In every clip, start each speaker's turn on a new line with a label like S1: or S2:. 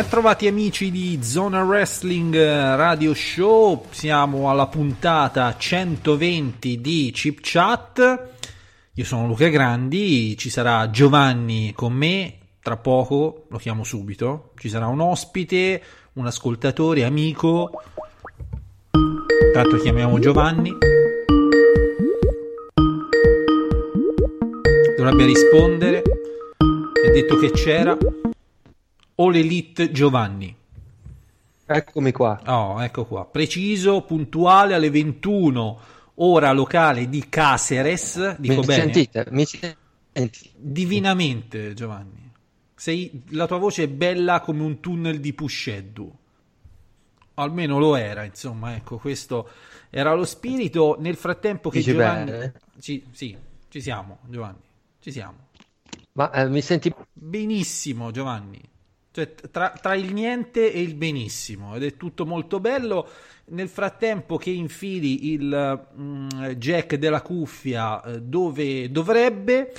S1: Bentrovati amici di Zona Wrestling eh, Radio Show, siamo alla puntata 120 di Chip Chat. Io sono Luca Grandi, ci sarà Giovanni con me, tra poco lo chiamo subito, ci sarà un ospite, un ascoltatore, amico. Intanto chiamiamo Giovanni. Dovrebbe rispondere. Mi ha detto che c'era. All Elite Giovanni.
S2: Eccomi qua.
S1: Oh, ecco qua. Preciso, puntuale alle 21, ora locale di Caceres. Dico
S2: mi
S1: bene?
S2: sentite? Mi senti?
S1: Divinamente, Giovanni. Sei, la tua voce è bella come un tunnel di Pusheddu. Almeno lo era, insomma, ecco, questo era lo spirito. Nel frattempo che
S2: Dici
S1: Giovanni...
S2: bene?
S1: Sì, sì, ci siamo, Giovanni, ci siamo.
S2: Ma eh, mi senti
S1: Benissimo, Giovanni. Cioè, tra, tra il niente e il benissimo, ed è tutto molto bello. Nel frattempo che infili il mm, jack della cuffia eh, dove dovrebbe,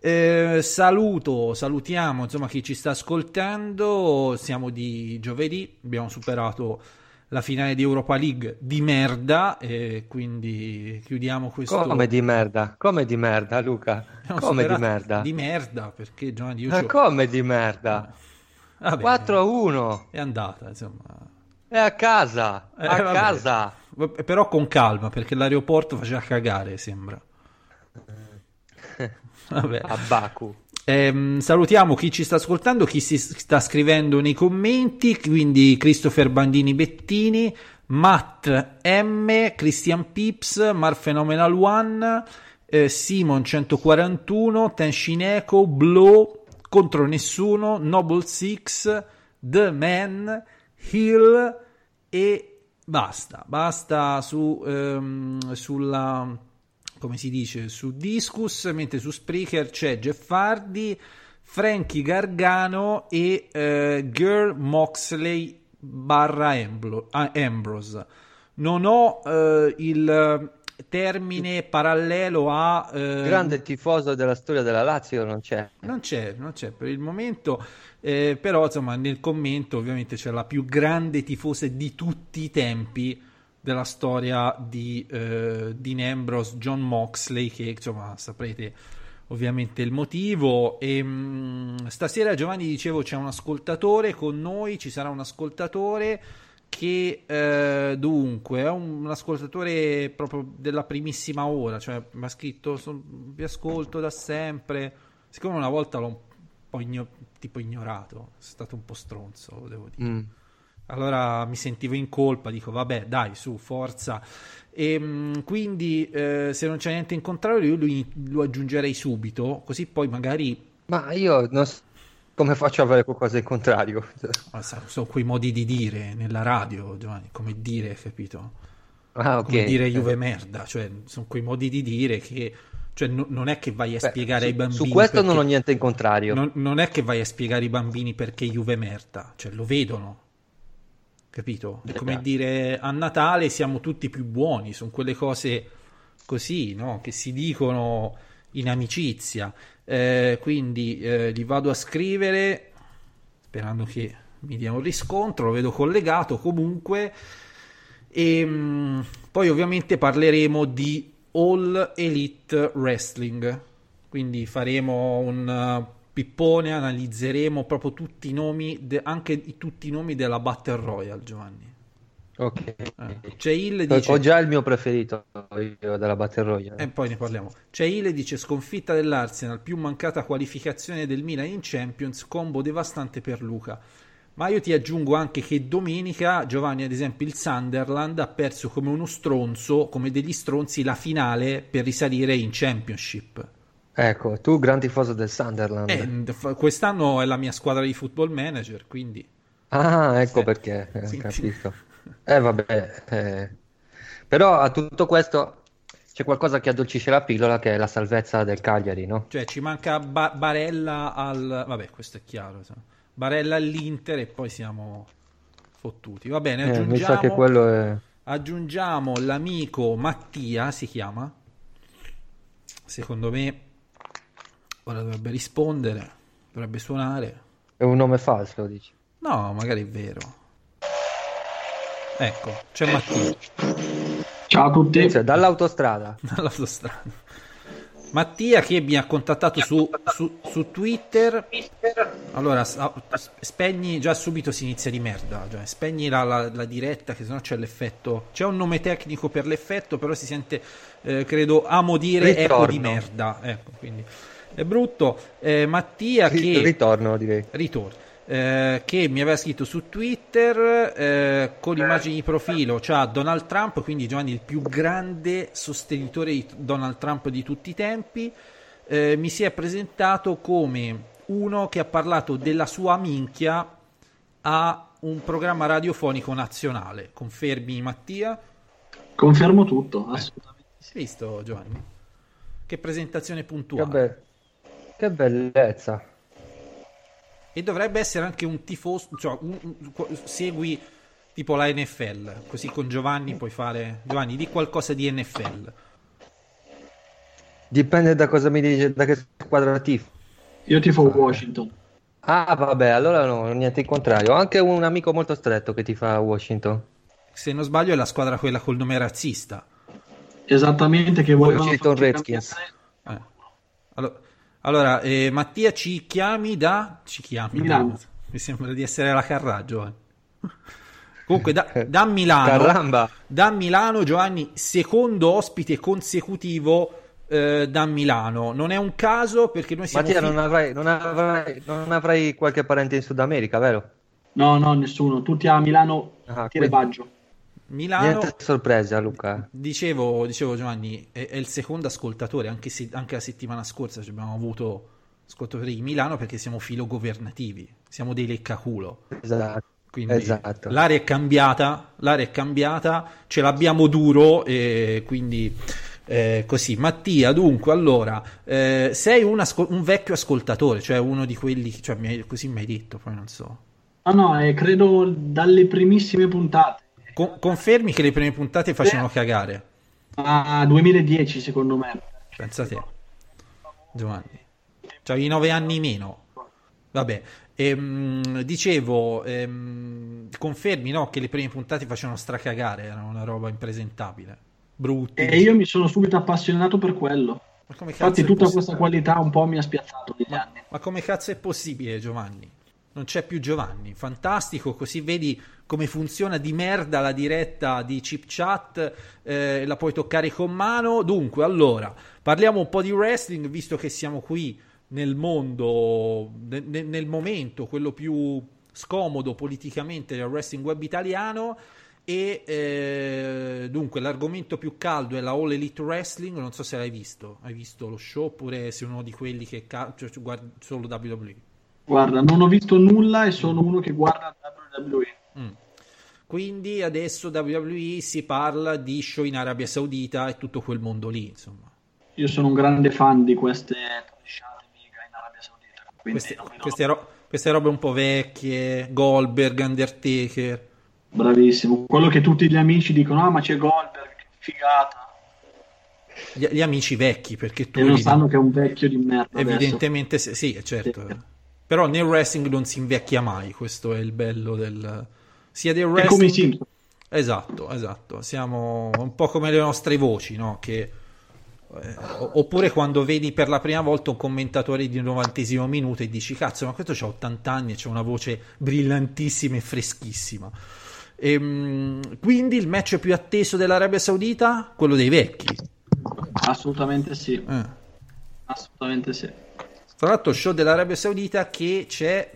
S1: eh, saluto, salutiamo insomma chi ci sta ascoltando. Siamo di giovedì, abbiamo superato la finale di Europa League di merda, e quindi chiudiamo questo.
S2: come di merda? Come di merda, Luca? Come di merda?
S1: Di merda, perché Giovanni, io
S2: Ma come di merda?
S1: Vabbè,
S2: 4 a 1.
S1: è andata, insomma.
S2: È a casa.
S1: Eh,
S2: a
S1: vabbè.
S2: casa.
S1: Però con calma, perché l'aeroporto faceva cagare, sembra. Vabbè.
S2: A Baku.
S1: Ehm, salutiamo chi ci sta ascoltando, chi si sta scrivendo nei commenti, quindi Christopher Bandini Bettini, Matt M, Christian Pips, Mar Phenomenal One, eh, Simon 141, Tenshineko, Blow, Contro Nessuno, Noble Six, The Man, Hill e basta, basta su, ehm, sulla come si dice su Discus, mentre su Spreaker c'è Jeff Hardy, Frankie Gargano e eh, Girl Moxley barra ah, Ambrose. Non ho eh, il termine parallelo a... eh,
S2: Grande tifoso della storia della Lazio non c'è.
S1: non c'è, non c'è per il momento, eh, però insomma nel commento ovviamente c'è la più grande tifosa di tutti i tempi della storia di eh, Dean Ambrose, John Moxley, che insomma saprete ovviamente il motivo. E, mh, stasera Giovanni dicevo c'è un ascoltatore con noi, ci sarà un ascoltatore che eh, dunque è un, un ascoltatore proprio della primissima ora, cioè mi ha scritto "Son- vi ascolto da sempre, siccome una volta l'ho un po' igno- tipo ignorato, è stato un po' stronzo, lo devo dire.
S2: Mm.
S1: Allora mi sentivo in colpa, dico vabbè dai su, forza. E mh, quindi eh, se non c'è niente in contrario io lui- lo aggiungerei subito, così poi magari
S2: Ma io non so come faccio ad avere qualcosa in contrario.
S1: ah, sono quei modi di dire nella radio, Giovanni, come dire, capito?
S2: Ah, ok.
S1: Come dire Juve merda, cioè sono quei modi di dire che cioè, no- non è che vai a
S2: Beh,
S1: spiegare
S2: su,
S1: ai bambini
S2: su questo non ho niente in contrario.
S1: non, non è che vai a spiegare ai bambini perché Juve merda, cioè lo vedono. Capito? È come
S2: Esatto.
S1: dire a Natale siamo tutti più buoni, sono quelle cose così, no? Che si dicono in amicizia. Eh, quindi eh, li vado a scrivere sperando che mi dia un riscontro, lo vedo collegato comunque. E mh, poi ovviamente parleremo di All Elite Wrestling. Quindi faremo un uh, pippone, analizzeremo proprio tutti i nomi, de- anche tutti i nomi della Battle Royale, Giovanni.
S2: Ok.
S1: Eh, C'è Il
S2: Ho-
S1: dice...
S2: Ho già il mio preferito io della Battle Royale.
S1: E poi ne parliamo. C'è Ile dice sconfitta dell'Arsenal, più mancata qualificazione del Milan in Champions, combo devastante per Luca. Ma io ti aggiungo anche che domenica Giovanni, ad esempio, il Sunderland ha perso come uno stronzo, come degli stronzi, la finale per risalire in Championship.
S2: Ecco, tu gran tifoso del Sunderland.
S1: Eh, quest'anno è la mia squadra di football manager, quindi
S2: Ah, ecco
S1: Eh,
S2: perché,
S1: sì.
S2: capito. Eh, vabbè. eh. Però a tutto questo c'è qualcosa che addolcisce la pillola, che è la salvezza del Cagliari, no?
S1: cioè ci manca Ba- Barella al vabbè, questo è chiaro, insomma. Barella all'Inter e poi siamo fottuti. Va bene,
S2: Eh,
S1: aggiungiamo
S2: mi sa che quello è...
S1: Aggiungiamo l'amico Mattia, si chiama. Secondo me ora dovrebbe rispondere, dovrebbe suonare.
S2: è un nome falso, dici.
S1: No, magari è vero. Ecco, c'è Mattia
S3: Ciao a tutti.
S2: Cioè, dall'autostrada.
S1: dall'autostrada. Mattia che mi ha contattato su, su- su Twitter. Allora, spegni già subito si inizia di merda. Cioè, spegni la, la- la diretta, che sennò c'è l'effetto. C'è un nome tecnico per l'effetto, però si sente, eh, credo, amo dire eco
S2: Ritorno.
S1: di merda. Ecco, quindi. è brutto. Eh, Mattia che...
S2: Ritorno, direi.
S1: ritorno. Eh, che mi aveva scritto su Twitter eh, con immagini di profilo c'ha Donald Trump, quindi Giovanni il più grande sostenitore di Donald Trump di tutti i tempi. Eh, mi si è presentato come uno che ha parlato della sua minchia a un programma radiofonico nazionale. Confermi Mattia?
S3: Confermo tutto, assolutamente.
S1: Hai visto Giovanni? Che presentazione
S2: Che,
S1: puntuale.
S2: be- che bellezza.
S1: E dovrebbe essere anche un tifoso, cioè un- un- segui tipo la NFL, così con Giovanni puoi fare... Giovanni, di qualcosa di NFL.
S2: Dipende da cosa mi dice, da che squadra tifo.
S3: Io tifo Washington.
S2: Ah, vabbè, allora no, niente il contrario. Ho anche un amico molto stretto che ti fa Washington.
S1: Se non sbaglio è la squadra quella col nome razzista.
S3: Esattamente che volevano
S2: Washington Redskins.
S1: Eh. Allora, allora, eh, Mattia ci chiami da... Ci chiami
S3: Milano.
S1: da- Mi sembra di essere la Carrà, Giovanni. Comunque da, da Milano...
S2: Caramba!
S1: Da Milano, Giovanni, secondo ospite consecutivo eh, da Milano. Non è un caso perché noi siamo...
S2: Mattia,
S1: fi-
S2: non avrai, non, avrai, non avrai qualche parente in Sud America, vero?
S3: No, no, nessuno. Tutti a Milano,
S2: Ah,
S3: Baggio.
S1: Milano...
S2: Niente sorpresa, Luca.
S1: Dicevo, dicevo Giovanni, è, è il secondo ascoltatore, anche, se, anche la settimana scorsa ci abbiamo avuto ascoltatori di Milano perché siamo filogovernativi, siamo dei leccaculo.
S2: Esatto.
S1: Quindi
S2: Esatto.
S1: l'area è cambiasca, l'area è cambiata, ce l'abbiamo duro e quindi eh, così. Mattia, dunque, allora, eh, sei un, ascol- un vecchio ascoltatore, cioè uno di quelli, cioè, mi hai- così mi hai detto, poi non so.
S3: No, no, eh, credo dalle primissime puntate.
S1: Con- confermi che le prime puntate facevano cagare?
S3: A 2010, secondo me.
S1: Pensa te, Giovanni. C'avevi nove anni meno. Vabbè, ehm, dicevo, ehm, confermi no, che le prime puntate facevano stracagare, erano una roba impresentabile. Brutti.
S3: E io mi sono subito appassionato per quello.
S1: Ma come cazzo
S3: Infatti tutta questa qualità un po' mi ha spiazzato negli
S1: ma,
S3: anni.
S1: ma come cazzo è possibile, Giovanni? Non c'è più Giovanni. Fantastico, così vedi come funziona di merda la diretta di Chip Chat, eh, la puoi toccare con mano. Dunque, allora, parliamo un po' di wrestling, visto che siamo qui nel mondo, ne- ne- nel momento, quello più scomodo politicamente del wrestling web italiano. E eh, dunque l'argomento più caldo è la All Elite Wrestling. Non so se l'hai visto. Hai visto lo show oppure sei uno di quelli che ca- cioè, guardi solo WWE?
S3: Guarda, non ho visto nulla e sono uno che guarda WWE.
S1: Quindi adesso WWE si parla di show in Arabia Saudita e tutto quel mondo lì, insomma.
S3: Io sono un grande fan di queste trasciate mica in Arabia Saudita.
S1: Queste, queste, ro- queste robe un po' vecchie, Goldberg, Undertaker.
S3: Bravissimo. Quello che tutti gli amici dicono, ah ma c'è Goldberg, che figata.
S1: Gli, gli amici vecchi, perché tu
S3: E non sanno che è un vecchio di merda
S1: evidentemente se- sì, certo.
S3: Sì.
S1: Però nel wrestling non si invecchia mai, questo è il bello del sia del
S3: È
S1: wrestling
S3: come i Simpson.
S1: Esatto, esatto. Siamo un po' come le nostre voci, no? Che, eh, oppure quando vedi per la prima volta un commentatore di novantesimo minuto e dici, cazzo, ma questo c'ha 80 anni e c'ha una voce brillantissima e freschissima. Ehm, quindi il match più atteso dell'Arabia Saudita? Quello dei vecchi.
S3: Assolutamente sì.
S1: Eh.
S3: Assolutamente sì.
S1: Tra l'altro, show dell'Arabia Saudita che c'è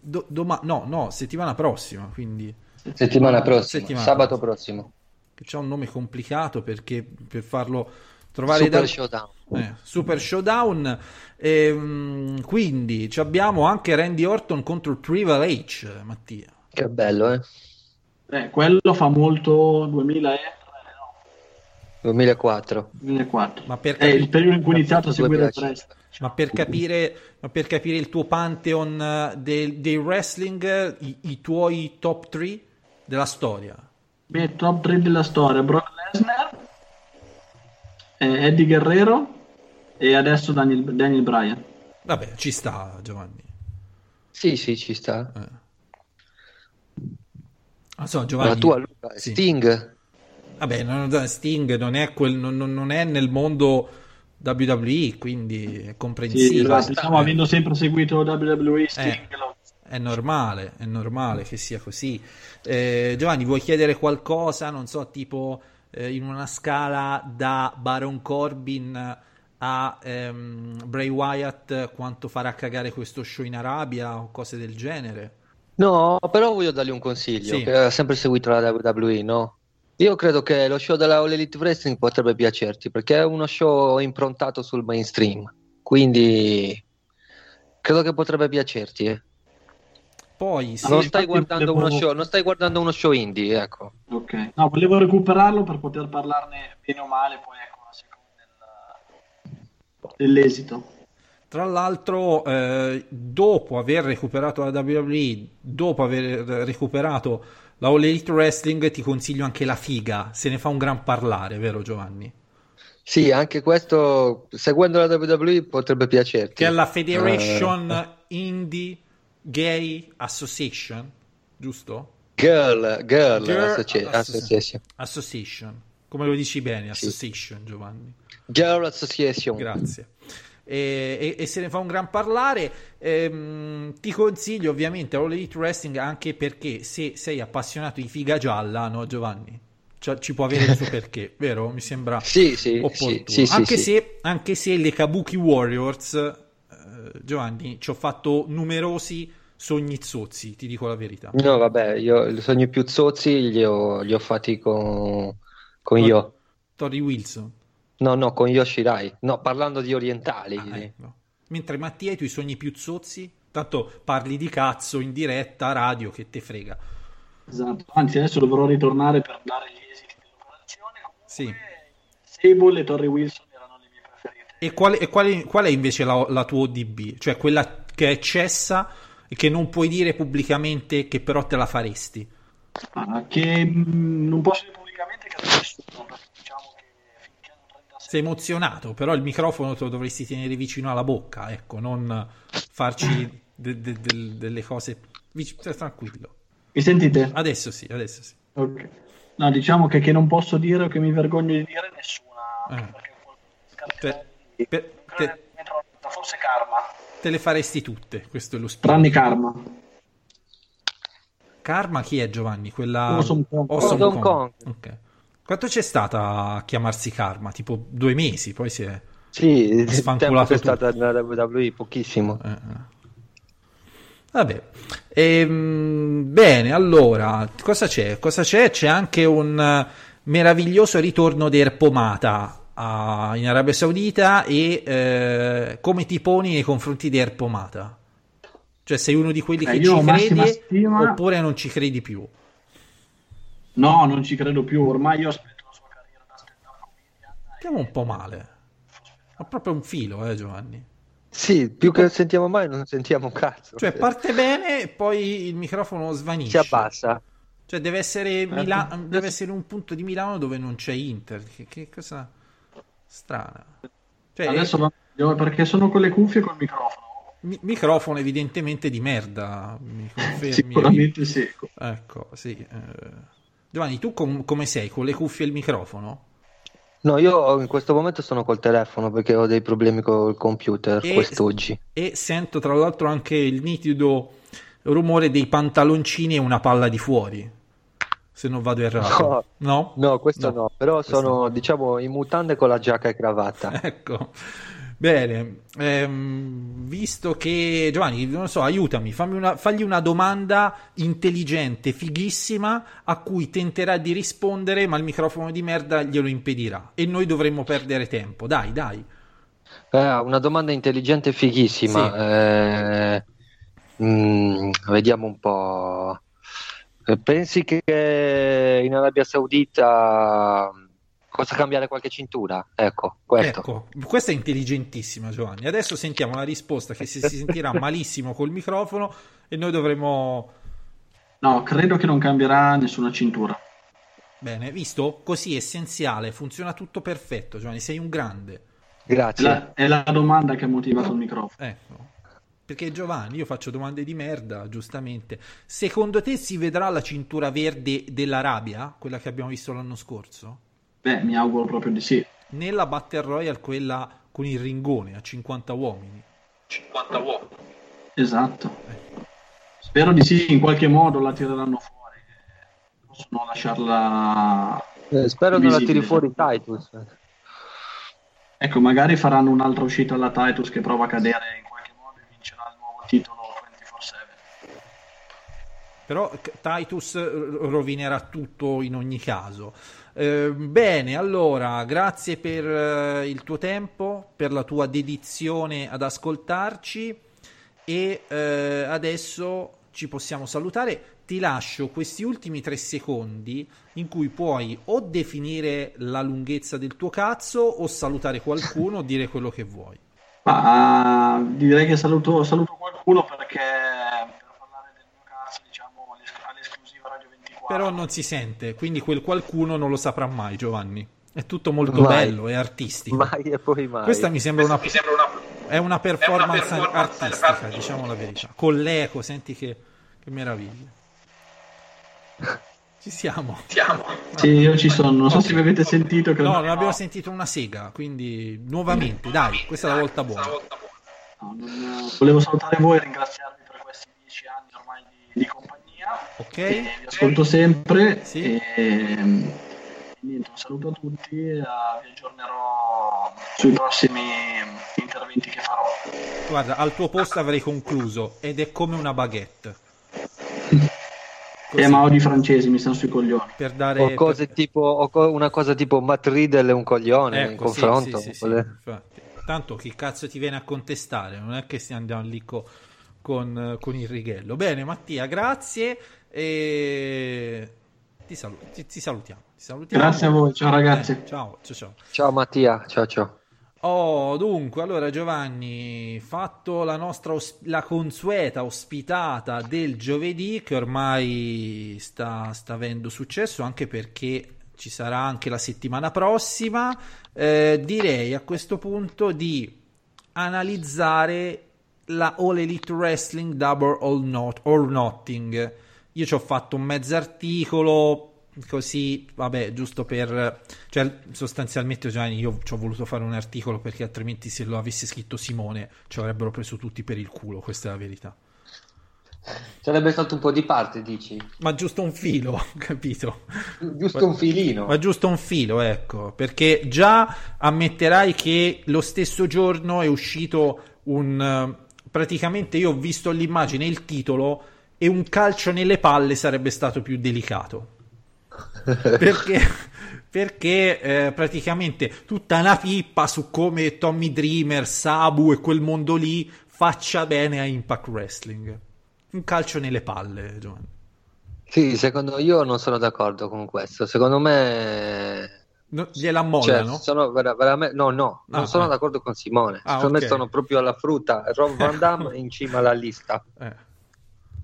S1: do- doma- no, no, settimana prossima, quindi
S2: Settimana prossima,
S1: Settimana
S2: sabato prossimo.
S1: che c'ha un nome complicato perché per farlo trovare
S2: Super
S1: da-
S2: Showdown.
S1: Eh, Super Showdown. Ehm, quindi ci abbiamo anche Randy Orton contro il Privilege H, Mattia.
S2: Che bello, eh?
S3: Eh, quello fa molto 2000 e...
S2: 2004.
S3: 2004.
S1: Ma per,
S3: È il periodo in cui ho iniziato a seguire il
S2: 2005.
S3: wrestling.
S1: ma per capire, ma per capire il tuo pantheon eh, del- dei wrestling, eh, i, i tuoi top 3 della storia.
S3: Beh, top 3 della storia: Brock Lesnar, eh, Eddie Guerrero e adesso Daniel, Daniel Bryan.
S1: Vabbè, ci sta Giovanni.
S2: Sì, sì, ci sta.
S1: Non so, Giovanni.
S2: La tua, Luca,
S1: Sì.
S2: Sting.
S1: Vabbè, non- Sting non è, quel, non, non- non è nel mondo WWE, quindi è
S3: Sì,
S1: comprensibile.
S3: esatto, diciamo,
S1: Eh.
S3: avendo sempre seguito WWE, Sting
S1: Eh.
S3: lo-
S1: È normale, è normale che sia così. Eh, Giovanni, vuoi chiedere qualcosa? Non so, tipo eh, in una scala da Baron Corbin a ehm, Bray Wyatt quanto farà cagare questo show in Arabia o cose del genere.
S2: No, però voglio dargli un consiglio,
S1: Sì.
S2: che ha sempre seguito la WWE, no? Io credo che lo show della All Elite Wrestling potrebbe piacerti, perché è uno show improntato sul mainstream, quindi credo che potrebbe piacerti. eh.
S1: Poi sì,
S2: non, stai
S3: volevo-
S2: uno show, non stai guardando uno show indie, ecco.
S3: Ok. No, volevo recuperarlo per poter parlarne bene o male, poi ecco, a seconda del- dell'esito.
S1: Tra l'altro, eh, dopo aver recuperato la WWE, dopo aver recuperato la All Elite Wrestling, ti consiglio anche la figa. Se ne fa un gran parlare, vero Giovanni?
S2: Sì, anche questo, seguendo la WWE, potrebbe piacerti.
S1: Che è la Federation
S2: Eh,
S1: Indie Gay Association, giusto?
S2: Girl, Girl,
S1: Girl
S2: Associ-
S1: Associ-
S2: Association.
S1: Association. Come lo dici bene,
S2: Sì.
S1: Association, Giovanni.
S2: Girl Association.
S1: Grazie. E, e- e se ne fa un gran parlare. Ehm, ti consiglio ovviamente All Elite Wrestling anche perché se sei appassionato di figa gialla, no Giovanni? Cioè, ci può avere il suo perché, vero? Mi sembra
S2: Sì, sì,
S1: opportuno.
S2: sì, sì,
S1: anche. Se, anche se le Kabuki Warriors, eh, Giovanni, ci ho fatto numerosi sogni zozzi, ti dico la verità.
S2: No, vabbè, io i sogni più zozzi li ho, li ho fatti con, con io.
S1: Tori Wilson.
S2: No, no, con Yoshirai. No, parlando di orientali.
S1: Ah, ecco. Mentre Mattia, i tuoi sogni più zozzi? Tanto parli di cazzo in diretta, radio, che te frega.
S3: Esatto. Anzi, adesso dovrò ritornare per dare gli esiti dell'operazione.
S1: Sì.
S3: Sable e Torrey Wilson erano le mie preferite.
S1: E qual, e qual- qual è invece la, la tua ODB? Cioè quella che è cessa e che non puoi dire pubblicamente che però te la faresti?
S3: Ah, che mh, non posso dire pubblicamente che nessuno, perché diciamo che finché hanno 36
S1: Sei emozionato, però il microfono te lo dovresti tenere vicino alla bocca, ecco, non farci de- de- del- delle cose... vic- cioè, tranquillo.
S3: Mi sentite?
S1: Adesso sì, adesso sì.
S3: Ok. No, diciamo che, che non posso dire o che mi vergogno di dire nessuna.
S1: Eh. Per- per- te-
S3: che mi forse karma.
S1: Te le faresti tutte, questo è lo spirito.
S3: Tranne karma.
S1: Karma chi è Giovanni? Quella
S3: Awesome Kong.
S1: Awesome
S2: Awesome
S1: Kong. Ok. Quanto c'è stata a chiamarsi Karma? Tipo due mesi, poi si è...
S2: Sì,
S1: Sfanculato
S2: è stata nella WWE, pochissimo.
S1: eh, eh. Vabbè. Ehm, bene, allora, cosa c'è? Cosa c'è? C'è anche un meraviglioso ritorno di Erpomata a- in Arabia Saudita e eh, come ti poni nei confronti di Erpomata? Cioè sei uno di quelli
S3: Eh,
S1: che ci credi
S3: stima.
S1: oppure non ci credi più?
S3: No, non ci credo più. Ormai io aspetto la sua carriera da stand-up comedian.
S1: Andiamo un po' male. Ma proprio un filo, eh, Giovanni.
S2: Sì, più che sentiamo mai non sentiamo un cazzo.
S1: Cioè, parte bene e poi il microfono svanisce.
S2: si abbassa.
S1: Cioè, deve essere, Mila- deve essere un punto di Milano dove non c'è Inter. Che, che cosa strana. Cioè,
S3: Adesso va meglio perché sono con le cuffie e col microfono.
S1: mi- microfono evidentemente di merda. Mi confermi?
S3: Sicuramente sì.
S1: Ecco, sì. eh. Giovanni, tu com- come sei? Con le cuffie e il microfono?
S2: No, io in questo momento sono col telefono perché ho dei problemi col computer
S1: E-
S2: quest'oggi.
S1: E sento tra l'altro anche il nitido rumore dei pantaloncini e una palla di fuori. Se non vado errato. No?
S2: No, questo no, però
S1: questo
S2: sono diciamo in mutande con la giacca e cravatta.
S1: Ecco, bene, ehm, visto che Giovanni, non so, aiutami, fammi una, fagli una domanda intelligente, fighissima, a cui tenterà di rispondere, ma il microfono di merda glielo impedirà e noi dovremmo perdere tempo. Dai, dai.
S2: Eh, una domanda intelligente fighissima. Eh, mm, vediamo un po'. Eh, Pensi che in Arabia Saudita possa cambiare qualche cintura? Ecco, questo.
S1: Ecco, questa è intelligentissima, Giovanni. Adesso sentiamo la risposta che si, si sentirà malissimo col microfono e noi dovremo
S3: No, credo che non cambierà nessuna cintura.
S1: Bene, visto? Così essenziale, funziona tutto perfetto, Giovanni, sei un grande.
S3: È
S2: Grazie.
S3: la, è la domanda che ha motivato il microfono.
S1: Ecco. Perché Giovanni, io faccio domande di merda, giustamente. Secondo te si vedrà la cintura verde dell'Arabia, quella che abbiamo visto l'anno scorso?
S3: Beh, mi auguro proprio di sì.
S1: Nella Battle Royale, quella con il ringone a 50 uomini.
S3: 50 uomini. Esatto. Spero di sì, in qualche modo la tireranno fuori. Possono lasciarla...
S2: Eh, spero non la tiri fuori Titus.
S3: Ecco, magari faranno un'altra uscita alla Titus che prova a cadere in qualche modo e vincerà il nuovo titolo 24-7.
S1: Però Titus eh, rovinerà tutto in ogni caso. Eh, bene, allora, grazie per eh, il tuo tempo, per la tua dedizione ad ascoltarci e eh, adesso ci possiamo salutare. Ti lascio questi ultimi tre secondi in cui puoi o definire la lunghezza del tuo cazzo o salutare qualcuno o dire quello che vuoi.
S3: Ma ah, direi che saluto, saluto qualcuno perché per parlare del mio cazzo, diciamo, all'es- all'esclusiva Radio 24.
S1: Però non si sente, quindi quel qualcuno non lo saprà mai, Giovanni. È tutto molto
S2: Mai.
S1: bello e artistico.
S2: Mai e poi mai.
S1: Questa mi sembra una, è una performance, artistica, diciamo la verità. Con l'eco, senti che, che meraviglia. Ci siamo.
S3: Sì, io ci sono, non so se mi avete sentito. credo
S1: No, non abbiamo sentito una sega, quindi nuovamente, dai, questa è la volta buona.
S3: No, non- volevo salutare voi e ringraziarvi per questi dieci anni ormai di, di compagnia.
S1: Ok?
S3: E vi ascolto sempre.
S1: Sì.
S3: E, e niente, un saluto a tutti e ah, vi aggiornerò sui prossimi interventi che farò.
S1: Guarda, al tuo posto avrei concluso ed è come una baguette.
S3: E ma odi francesi mi stanno sui coglioni.
S1: per dare
S2: O cose
S1: per-
S2: tipo, o co- una cosa tipo Matt Riddle è un coglione in
S1: Ecco, sì,
S2: confronto.
S1: sì, sì, sì, infatti. Tanto chi cazzo ti viene a contestare? Non è che si andiamo lì co- con, con il righello. Bene, Mattia, grazie e ti, salu- ti- ti salutiamo. Ti salutiamo.
S3: Grazie a voi, ciao ragazzi.
S1: Eh, ciao, ciao, ciao.
S2: Ciao Mattia, ciao ciao.
S1: Oh, dunque, allora Giovanni, fatto la nostra os- la consueta ospitata del giovedì che ormai sta, sta avendo successo anche perché ci sarà anche la settimana prossima, eh, direi a questo punto di analizzare la All Elite Wrestling Double or, not, or Nothing. Io ci ho fatto un mezzo articolo così, vabbè, giusto per... Cioè, sostanzialmente Giovanni, io ci ho voluto fare un articolo perché altrimenti se lo avesse scritto Simone ci avrebbero preso tutti per il culo, questa è la verità.
S2: Sarebbe stato un po' di parte, dici?
S1: Ma giusto un filo, capito?
S2: Giusto un filino.
S1: Ma giusto un filo, ecco, perché già ammetterai che lo stesso giorno è uscito un... Praticamente io ho visto l'immagine e il titolo e un calcio nelle palle sarebbe stato più delicato. perché perché eh, praticamente tutta una pippa su come Tommy Dreamer, Sabu e quel mondo lì faccia bene a Impact Wrestling. Un calcio nelle palle, Giovanni.
S2: Sì, secondo io non sono d'accordo con questo. Secondo me
S1: No, gliela
S2: Cioè,
S1: mollano?
S2: sono vera- veramente, no, no, non
S1: Ah,
S2: sono
S1: ah.
S2: d'accordo con Simone.
S1: Ah,
S2: Secondo
S1: ok.
S2: me sono proprio alla frutta. Rob Van Damme in cima alla lista.
S1: Eh.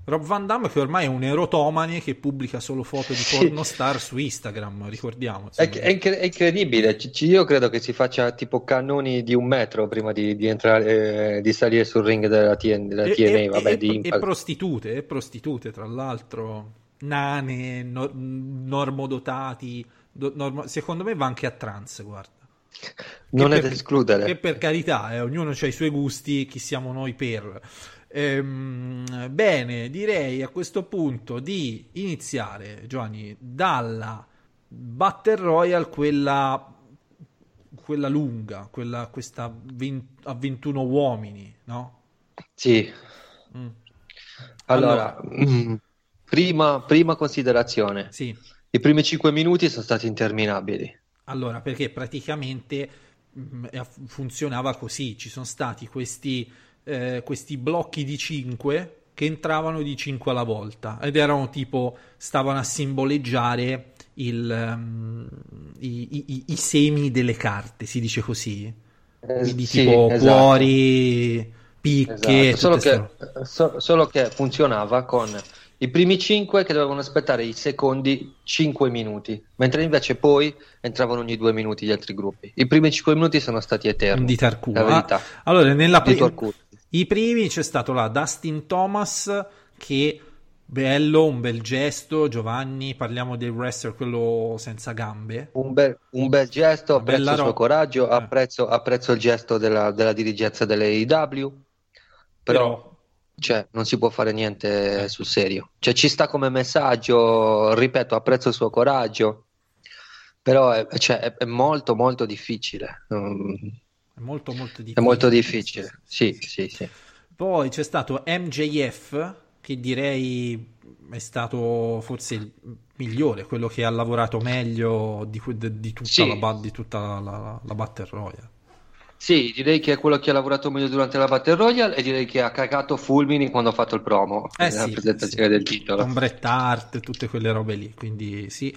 S1: Rob Van Damme che ormai è un erotomane che pubblica solo foto di pornostar su Instagram, ricordiamo.
S2: È, è incre- è incredibile. Io credo che si faccia tipo cannoni di un metro prima di, di entrare, eh, di salire sul ring della, TN della
S1: E-
S2: TNA,
S1: e-
S2: vabbè,
S1: e-
S2: di
S1: e prostitute, e prostitute tra l'altro, nane, no- normodotati, do- normo- secondo me va anche a trans, guarda.
S2: Non
S1: Che
S2: è
S1: per-
S2: da escludere.
S1: Che per carità, eh, ognuno ha i suoi gusti, chi siamo noi per. Ehm, bene, direi a questo punto di iniziare, Giovanni, dalla Battle Royale, quella, quella lunga, quella, questa 20 a 21 uomini, no?
S2: Sì.
S1: Mm.
S2: Allora, mm, prima, prima considerazione.
S1: Sì,
S2: I primi 5 minuti sono stati interminabili.
S1: allora perché praticamente mm, eh, funzionava così, ci sono stati questi, eh, questi blocchi di 5 che entravano di 5 alla volta ed erano tipo, stavano a simboleggiare il, ehm, i, i- i- semi delle carte, si dice così,
S2: Eh,
S1: quindi
S2: sì,
S1: tipo
S2: esatto.
S1: cuori, picche,
S2: Esatto, Solo che, so- solo che funzionava con i primi 5 che dovevano aspettare i secondi 5 minuti, mentre invece poi entravano ogni 2 minuti gli altri gruppi. I primi 5 minuti sono stati eterni. La verità.
S1: Ah, allora, nella
S2: culo.
S1: I primi c'è stato là Dustin Thomas che bello, un bel gesto, Giovanni, parliamo del wrestler quello senza gambe.
S2: Un bel, un bel gesto,
S1: Una
S2: apprezzo il suo coraggio,
S1: Eh.
S2: apprezzo, apprezzo il gesto della, della dirigenza dell'AEW, però,
S1: Però
S2: cioè, non si può fare niente
S1: Eh.
S2: sul serio. Cioè, ci sta come messaggio, ripeto, apprezzo il suo coraggio, però è, cioè, è- è molto molto difficile.
S1: È molto molto
S2: È
S1: difficile.
S2: molto difficile. Sì, sì, sì.
S1: Poi c'è stato MJF, che direi è stato forse il migliore, quello che ha lavorato meglio di, di- tutta,
S2: Sì.
S1: la, di tutta la, la- la Battle Royale.
S2: Sì, direi che è quello che ha lavorato meglio durante la Battle Royale e direi che ha cagato fulmini quando ha fatto il promo
S1: Eh
S2: nella
S1: sì,
S2: presentazione
S1: sì.
S2: del titolo.
S1: Con Bret Hart, tutte quelle robe lì, quindi sì.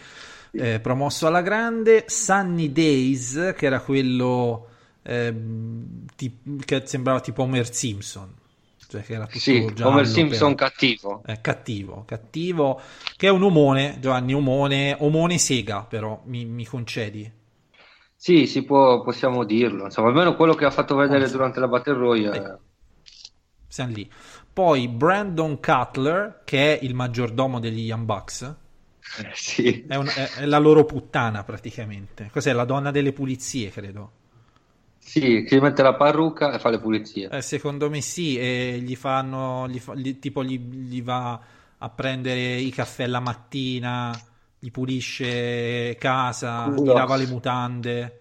S1: Eh, promosso alla grande. Sunny Days, che era quello ehm, ti- che sembrava tipo Homer Simpson. Cioè che era tutto
S2: Sì, Homer Simpson
S1: però-
S2: cattivo.
S1: Eh, cattivo, cattivo, che è un omone, Giovanni, omone, omone sega, però, mi, mi concedi.
S2: Sì, si può, possiamo dirlo. Insomma, almeno quello che ha fatto vedere
S1: Oh, sì.
S2: durante la Battle Royale.
S1: Siamo lì. Poi Brandon Cutler, che è il maggiordomo degli Young Bucks,
S2: Eh, sì.
S1: è, un- è- è la loro puttana praticamente. Cos'è? La donna delle pulizie, credo.
S2: Sì, si mette la parrucca e fa le pulizie.
S1: Eh, secondo me sì, e gli fanno, gli fa- gli- tipo gli, gli va a prendere i caffè la mattina, gli pulisce casa, gli lava le mutande.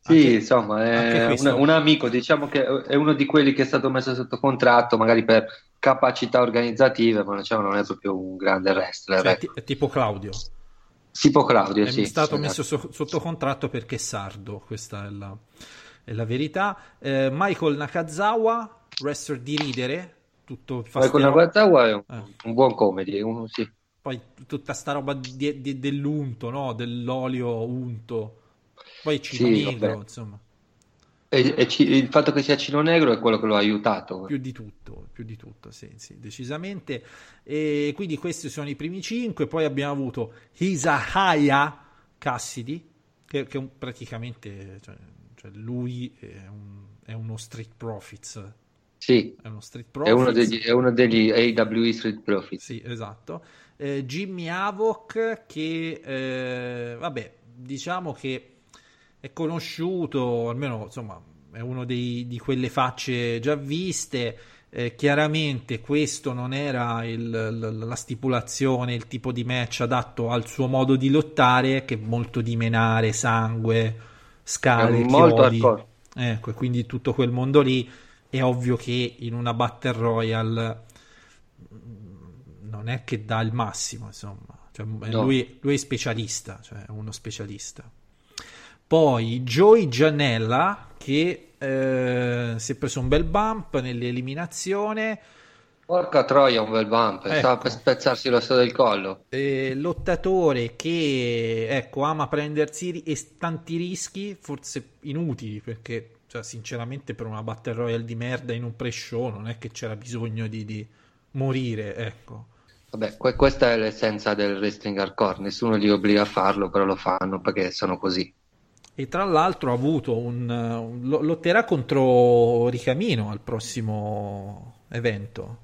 S2: Sì,
S1: Anche-
S2: insomma, è un, un amico, diciamo che è uno di quelli che è stato messo sotto contratto, magari per capacità organizzative, ma diciamo, non è proprio un grande wrestler.
S1: Cioè, è tipo Claudio.
S2: Tipo Claudio,
S1: È
S2: sì.
S1: stato
S2: sì,
S1: messo
S2: esatto.
S1: so- sotto contratto perché è sardo, questa è la, è la verità. Eh, Michael Nakazawa, wrestler di ridere, tutto
S2: la
S1: fastero-
S2: Guatawa è un,
S1: Eh.
S2: un buon comedy, un- sì.
S1: Poi tutta sta roba di- di- dell'unto, no? dell'olio unto. Poi Cino
S2: Sì,
S1: Negro,
S2: vabbè.
S1: insomma,
S2: E, e ci- il fatto che sia Cino Negro è quello che lo ha aiutato.
S1: più di tutto, più di tutto, sì, sì, decisamente. E quindi questi sono i primi cinque. Poi abbiamo avuto Isahaya Cassidy, che, che praticamente, cioè, cioè lui è, un- è uno Street Profits.
S2: Sì,
S1: È uno Street
S2: è uno degli, è uno degli AWE Street Profits.
S1: Sì, esatto. Eh, Jimmy Havoc che, eh, vabbè, diciamo che è conosciuto, almeno insomma, è uno dei- di quelle facce già viste. Eh, chiaramente questo non era il- l- la stipulazione, il tipo di match adatto al suo modo di lottare, che è molto di menare, sangue, scale,
S2: molto
S1: chiodi. Ecco, quindi tutto quel mondo lì è ovvio che in una Battle Royale mm, non è che dà il massimo, insomma. Cioè,
S2: No.
S1: lui, lui è specialista, cioè è uno specialista. Poi Joey Gianella che eh, si è preso un bel bump nell'eliminazione.
S2: Porca troia, un bel bump,
S1: Ecco.
S2: stava per spezzarsi l'osso del collo.
S1: Eh, lottatore che ecco, ama prendersi ri- e tanti rischi, forse inutili, perché cioè, sinceramente per una Battle Royale di merda in un pre-show non è che c'era bisogno di, di morire, ecco.
S2: Vabbè, que- questa è l'essenza del wrestling hardcore, nessuno li obbliga a farlo, però lo fanno perché sono così.
S1: E tra l'altro ha avuto un, un- lo- lotterà contro Ricamino al prossimo evento,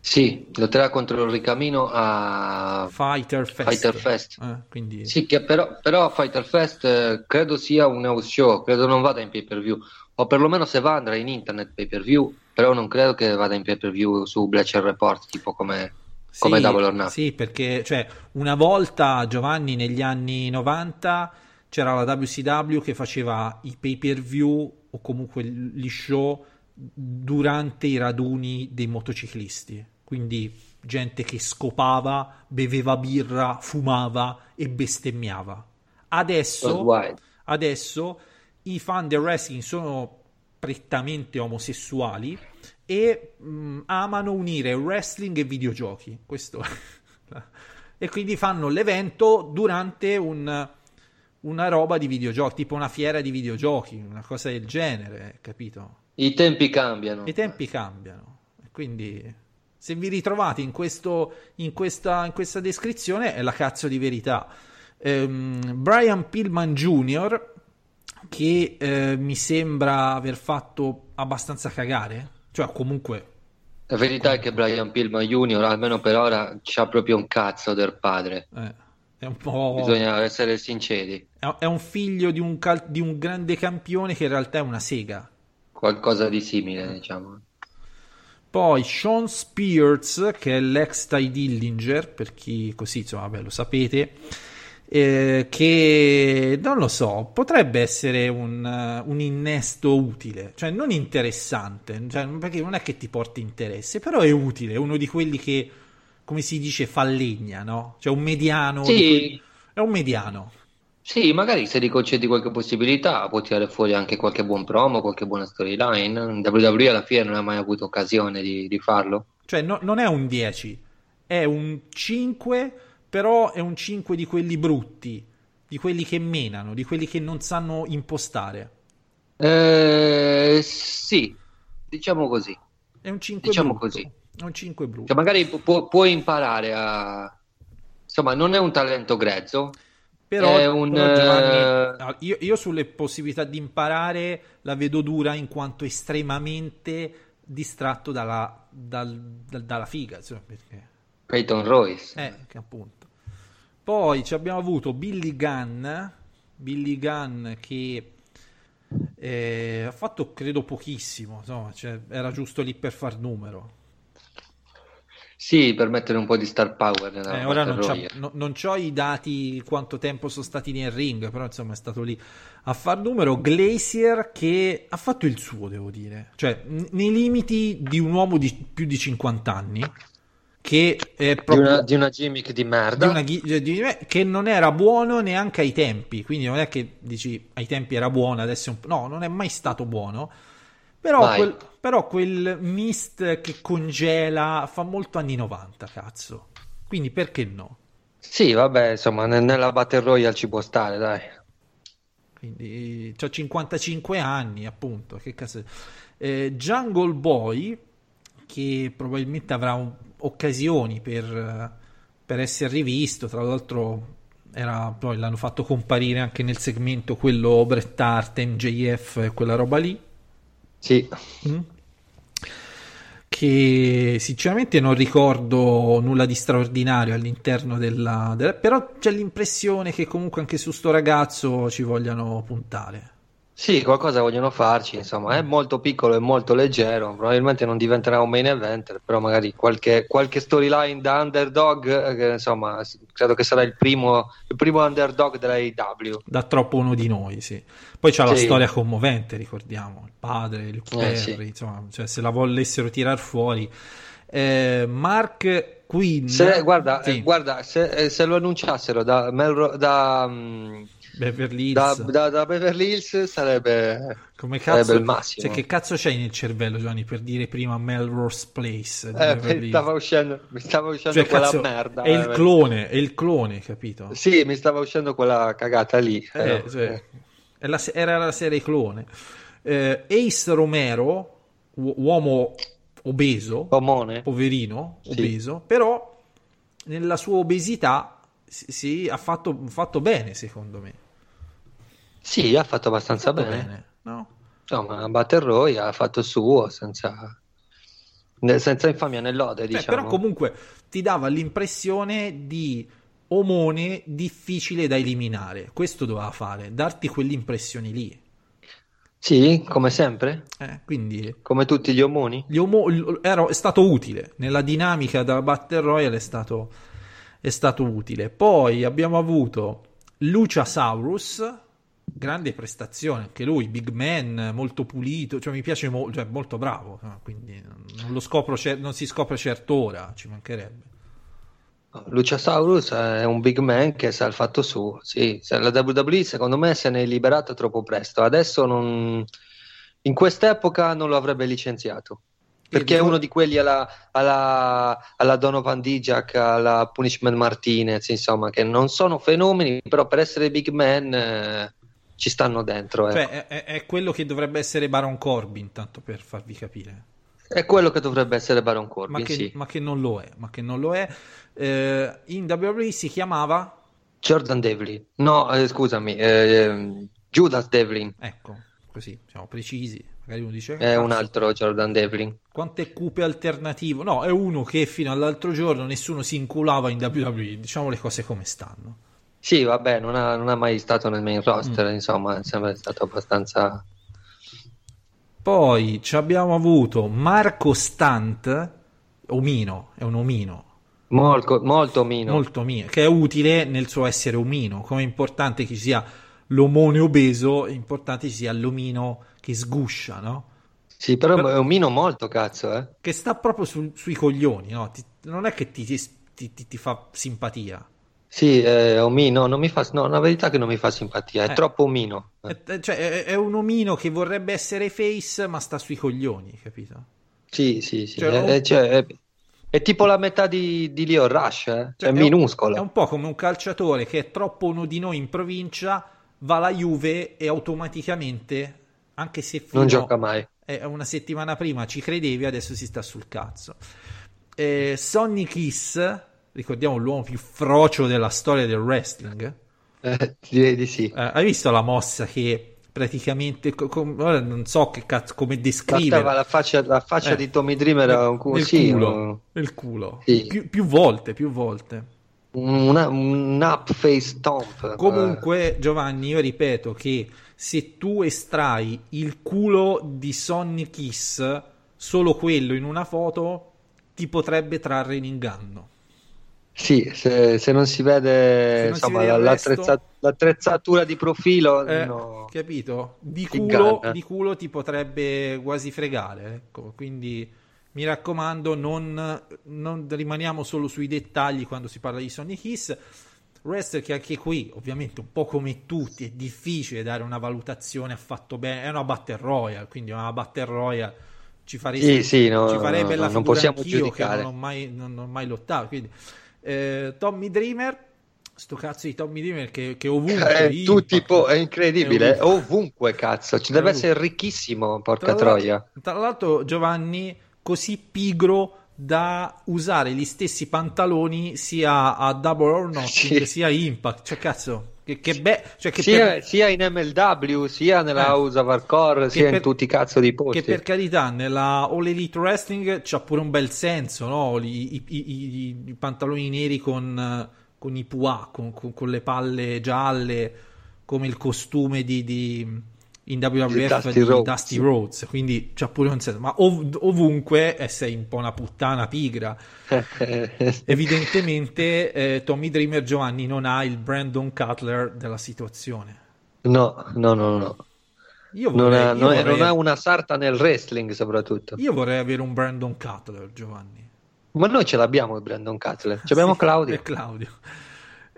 S2: Sì, lotterà contro il ricamino a
S1: Fighter Fest.
S2: Fighter Fest.
S1: Eh, quindi
S2: Sì, che però, però Fighter Fest eh, credo sia un house show, credo non vada in pay per view, o perlomeno se va andrà in internet pay per view, però non credo che vada in pay per view su Bleacher Report, tipo come, come
S1: Sì,
S2: Double or Nothing.
S1: Sì, perché cioè, una volta Giovanni negli anni 90 c'era la WCW che faceva i pay per view o comunque gli show durante i raduni dei motociclisti. Quindi gente che scopava, beveva birra, fumava e bestemmiava. Adesso, adesso i fan del wrestling sono prettamente omosessuali e mh, amano unire wrestling e videogiochi. Questo e quindi fanno l'evento durante un- una roba di videogiochi, tipo una fiera di videogiochi, una cosa del genere, capito?
S2: I tempi cambiano.
S1: I tempi cambiano, quindi se vi ritrovate in, questo, in, questa, in questa descrizione è la cazzo di verità. Ehm, Brian Pillman Jr., che eh, mi sembra aver fatto abbastanza cagare, cioè comunque
S2: La verità è che Brian Pillman Jr., almeno per ora, c'ha proprio un cazzo del padre.
S1: eh, è un po'...
S2: Bisogna essere sinceri.
S1: è è un figlio di un, cal- di un grande campione che in realtà è una sega.
S2: Qualcosa di simile, diciamo.
S1: Poi Sean Spears, che è l'ex Ty Dillinger, per chi così, insomma, vabbè, lo sapete, eh, che non lo so, potrebbe essere un, uh, un innesto utile, cioè non interessante, cioè, perché non è che ti porti interesse, però è utile, è uno di quelli che, come si dice, fa legna, no? Cioè un mediano,
S2: Sì.
S1: quelli- è un mediano.
S2: Sì, magari se gli concedi qualche possibilità può tirare fuori anche qualche buon promo, qualche buona storyline. WWE alla fine non ha mai avuto occasione di, di farlo.
S1: Cioè no- non è un 10, è un 5, però è un 5 di quelli brutti, di quelli che menano, di quelli che non sanno impostare.
S2: Eh, sì, diciamo così.
S1: È un 5
S2: Diciamo
S1: brutto.
S2: così.
S1: È un 5 brutto.
S2: Cioè, magari pu- può- puoi imparare a... Insomma, non è un talento grezzo.
S1: Però,
S2: un,
S1: però, Giovanni,
S2: eh,
S1: ah, io, io sulle possibilità di imparare la vedo dura in quanto estremamente distratto dalla, dal- dal- dalla figa. insomma, perché-
S2: Peyton Royce.
S1: Eh, che appunto. Poi ci abbiamo avuto Billy Gunn, Billy Gunn che eh, ha fatto credo pochissimo, insomma, cioè, era giusto lì per far numero.
S2: Sì, per mettere un po' di star power nella
S1: Eh, ora non, no- non c'ho i dati quanto tempo sono stati nel ring, però insomma è stato lì a far numero. Glacier che ha fatto il suo, devo dire, cioè n- nei limiti di un uomo di più di 50 anni, che è
S2: Di
S1: proprio
S2: una, di una gimmick di merda.
S1: di una cioè, di- che non era buono neanche ai tempi, quindi non è che dici ai tempi era buono, adesso è un no, non è mai stato buono. Però quel, però quel mist che congela fa molto anni 90, cazzo. Quindi perché no?
S2: Sì, vabbè, insomma, ne- nella Battle Royale ci può stare, dai.
S1: Quindi ho 55 anni, appunto. Che cazzo. Eh, Jungle Boy, che probabilmente avrà un- occasioni per, per essere rivisto. Tra l'altro, era, poi l'hanno fatto comparire anche nel segmento quello Bret Hart, MJF e quella roba lì.
S2: Sì,
S1: Mm. Che sinceramente non ricordo nulla di straordinario all'interno della, della- però c'è l'impressione che comunque anche su sto ragazzo ci vogliano puntare.
S2: Sì, qualcosa vogliono farci, insomma, è molto piccolo e molto leggero, probabilmente non diventerà un main event, però magari qualche, qualche storyline da underdog, eh, che, insomma, s- credo che sarà il primo, il primo underdog della AEW.
S1: Da troppo uno di noi, sì. Poi c'ha la
S2: Sì.
S1: storia commovente, ricordiamo, il padre,
S2: Eh,
S1: Perry,
S2: sì.
S1: insomma, cioè, se la volessero tirar fuori. Eh, Mark Quinn,
S2: Se, guarda,
S1: sì,
S2: eh, guarda se, eh, se lo annunciassero da, Melro- da, mm,
S1: Beverly
S2: da,
S1: Hills.
S2: da- da Beverly Hills sarebbe,
S1: Come
S2: sarebbe
S1: cazzo,
S2: il massimo.
S1: cioè, che cazzo c'hai nel cervello, Giovanni, per dire prima Melrose Place?
S2: Eh, mi stava uscendo, mi stava uscendo
S1: Cioè,
S2: quella
S1: cazzo,
S2: merda.
S1: È il
S2: eh.
S1: clone, è il clone, capito?
S2: Sì, mi stava uscendo quella cagata lì.
S1: Eh,
S2: eh.
S1: cioè, la era la serie clone. Eh, Ace Romero, u- uomo obeso,
S2: Omone.
S1: poverino,
S2: Sì.
S1: obeso, però nella sua obesità si, si- ha fatto, fatto bene, secondo me.
S2: Sì, ha fatto abbastanza
S1: Fatto
S2: bene.
S1: bene, no?
S2: Insomma, Battle Royale ha fatto il suo senza, senza infamia né lode,
S1: Beh,
S2: diciamo.
S1: però comunque ti dava l'impressione di omone difficile da eliminare. Questo doveva fare, darti quell'impressione lì.
S2: Sì, come sempre,
S1: Eh, quindi
S2: come tutti gli omoni.
S1: gli omo- era- è stato utile nella dinamica della Battle Royale è stato, è stato utile poi abbiamo avuto Luciasaurus grande prestazione anche lui big man molto pulito cioè mi piace mo- cioè, molto bravo quindi non lo scopro cer- non si scopre certo ora ci mancherebbe
S2: Luciasaurus è un big man che sa il fatto suo. Sì, la WWE secondo me se ne è liberato troppo presto. Adesso non... in quest'epoca non lo avrebbe licenziato. Perché è uno di quelli alla, alla, alla Donovan Dijak, alla Punishment Martinez, insomma, che non sono fenomeni, però per essere big man eh, ci stanno dentro. ecco.
S1: cioè è, è- quello che dovrebbe essere Baron Corbin tanto per farvi capire
S2: È quello che dovrebbe essere Baron Corbin,
S1: ma che,
S2: sì.
S1: ma che non lo è ma che non lo è Eh, in WWE si chiamava
S2: Jordan Devlin. No, eh, scusami, eh, Judas Devlin.
S1: Ecco, così siamo precisi. Magari uno dice:
S2: È
S1: "Cazzo,
S2: un altro Jordan Devlin.
S1: Quante cupe alternativo? No, è uno che fino all'altro giorno nessuno si inculava in WWE. Diciamo le cose come stanno.
S2: Sì, vabbè, non ha, non ha mai stato nel main
S1: Mm.
S2: roster, insomma, è sempre stato abbastanza...
S1: Poi ci abbiamo avuto Marco Stant, omino, è un omino,
S2: Molto, molto mino.
S1: molto omino, che è utile nel suo essere omino. Come è importante che ci sia l'omone obeso, è importante che ci sia l'omino che sguscia, no?
S2: Sì, però è un mino molto cazzo, eh.
S1: Che sta proprio sul- sui coglioni, no? Ti- non è che ti, ti- ti- ti fa simpatia.
S2: Sì, è un mino, non mi fa, no, la verità è che non mi fa simpatia, è
S1: Eh.
S2: troppo omino.
S1: È, è- cioè, è, è un omino che vorrebbe essere face, ma sta sui coglioni, capito?
S2: Sì, sì, sì.
S1: Cioè,
S2: è,
S1: un-
S2: cioè, è- è tipo la metà di, di Leo Rush, eh.
S1: Cioè,
S2: è
S1: un-
S2: minuscolo.
S1: È un po' come un calciatore che è troppo uno di noi in provincia, va alla Juve e automaticamente, anche se fino
S2: Non gioca mai.
S1: eh, una settimana prima ci credevi, adesso si sta sul cazzo. Eh, Sonny Kiss, ricordiamo l'uomo più frocio della storia del wrestling.
S2: Eh, direi di sì.
S1: Eh, hai visto la mossa che praticamente, co- com- non so che cazzo, come descrivere.
S2: La faccia, la faccia
S1: Eh,
S2: di Tommy Dreamer era un cu-
S1: nel
S2: sì,
S1: culo,
S2: un-
S1: nel culo.
S2: Sì.
S1: Più, più volte, più volte.
S2: una- un up face stomp.
S1: Comunque, Giovanni, io ripeto che se tu estrai il culo di Sonny Kiss, solo quello in una foto, ti potrebbe trarre in inganno.
S2: Sì, se, se non si vede,
S1: non si
S2: insomma,
S1: vede il
S2: l'attrezza- l'attrezzatura di profilo,
S1: Eh,
S2: no.
S1: Capito? Di culo, di culo ti potrebbe quasi fregare. Ecco. Quindi mi raccomando, non, non rimaniamo solo sui dettagli quando si parla di Sonny Kiss. Wrestler che anche qui, ovviamente, un po' come tutti, è difficile dare una valutazione affatto bene. È una Battle Royale, quindi una Battle Royale ci faresti,
S2: Sì, sì, no,
S1: ci farei
S2: no,
S1: bella
S2: no, non
S1: figura
S2: possiamo
S1: anch'io, che
S2: giudicare.
S1: non ho mai, non ho mai lottato. Quindi, eh, Tommy Dreamer, sto cazzo di Tommy Dreamer che, che ovunque
S2: È,
S1: Impact,
S2: tu tipo, è incredibile,
S1: è
S2: è ovunque cazzo, ci deve essere ricchissimo, porca
S1: Tra
S2: troia.
S1: Tra l'altro, Giovanni, così pigro da usare gli stessi pantaloni sia a Double or Nothing
S2: Sì.
S1: sia a Impact. Cioè, cazzo, che, che be- cioè che
S2: Sia,
S1: per-
S2: sia in MLW, sia nella
S1: Eh.
S2: House of Hardcore, sia
S1: per-
S2: in tutti i cazzo di posti.
S1: che per carità nella All Elite Wrestling c'ha pure un bel senso, no? I, i- i- i- pantaloni neri con, con i puà, con, con- con le palle gialle, come il costume di, di- in WWF
S2: Di Dusty Rhodes.
S1: Dusty Rhodes, quindi c'ha pure un senso, ma ov- ovunque eh, sei un po' una puttana pigra. Evidentemente eh, Tommy Dreamer Giovanni non ha il Brandon Cutler della situazione.
S2: no, no, no, no.
S1: Io
S2: Non,
S1: vorrei,
S2: ha,
S1: io
S2: non è-
S1: vorrei-
S2: non ha una sarta nel wrestling, soprattutto.
S1: io vorrei avere un Brandon Cutler, Giovanni.
S2: Ma noi ce l'abbiamo il Brandon Cutler. Abbiamo
S1: Sì,
S2: Claudio.
S1: e Claudio.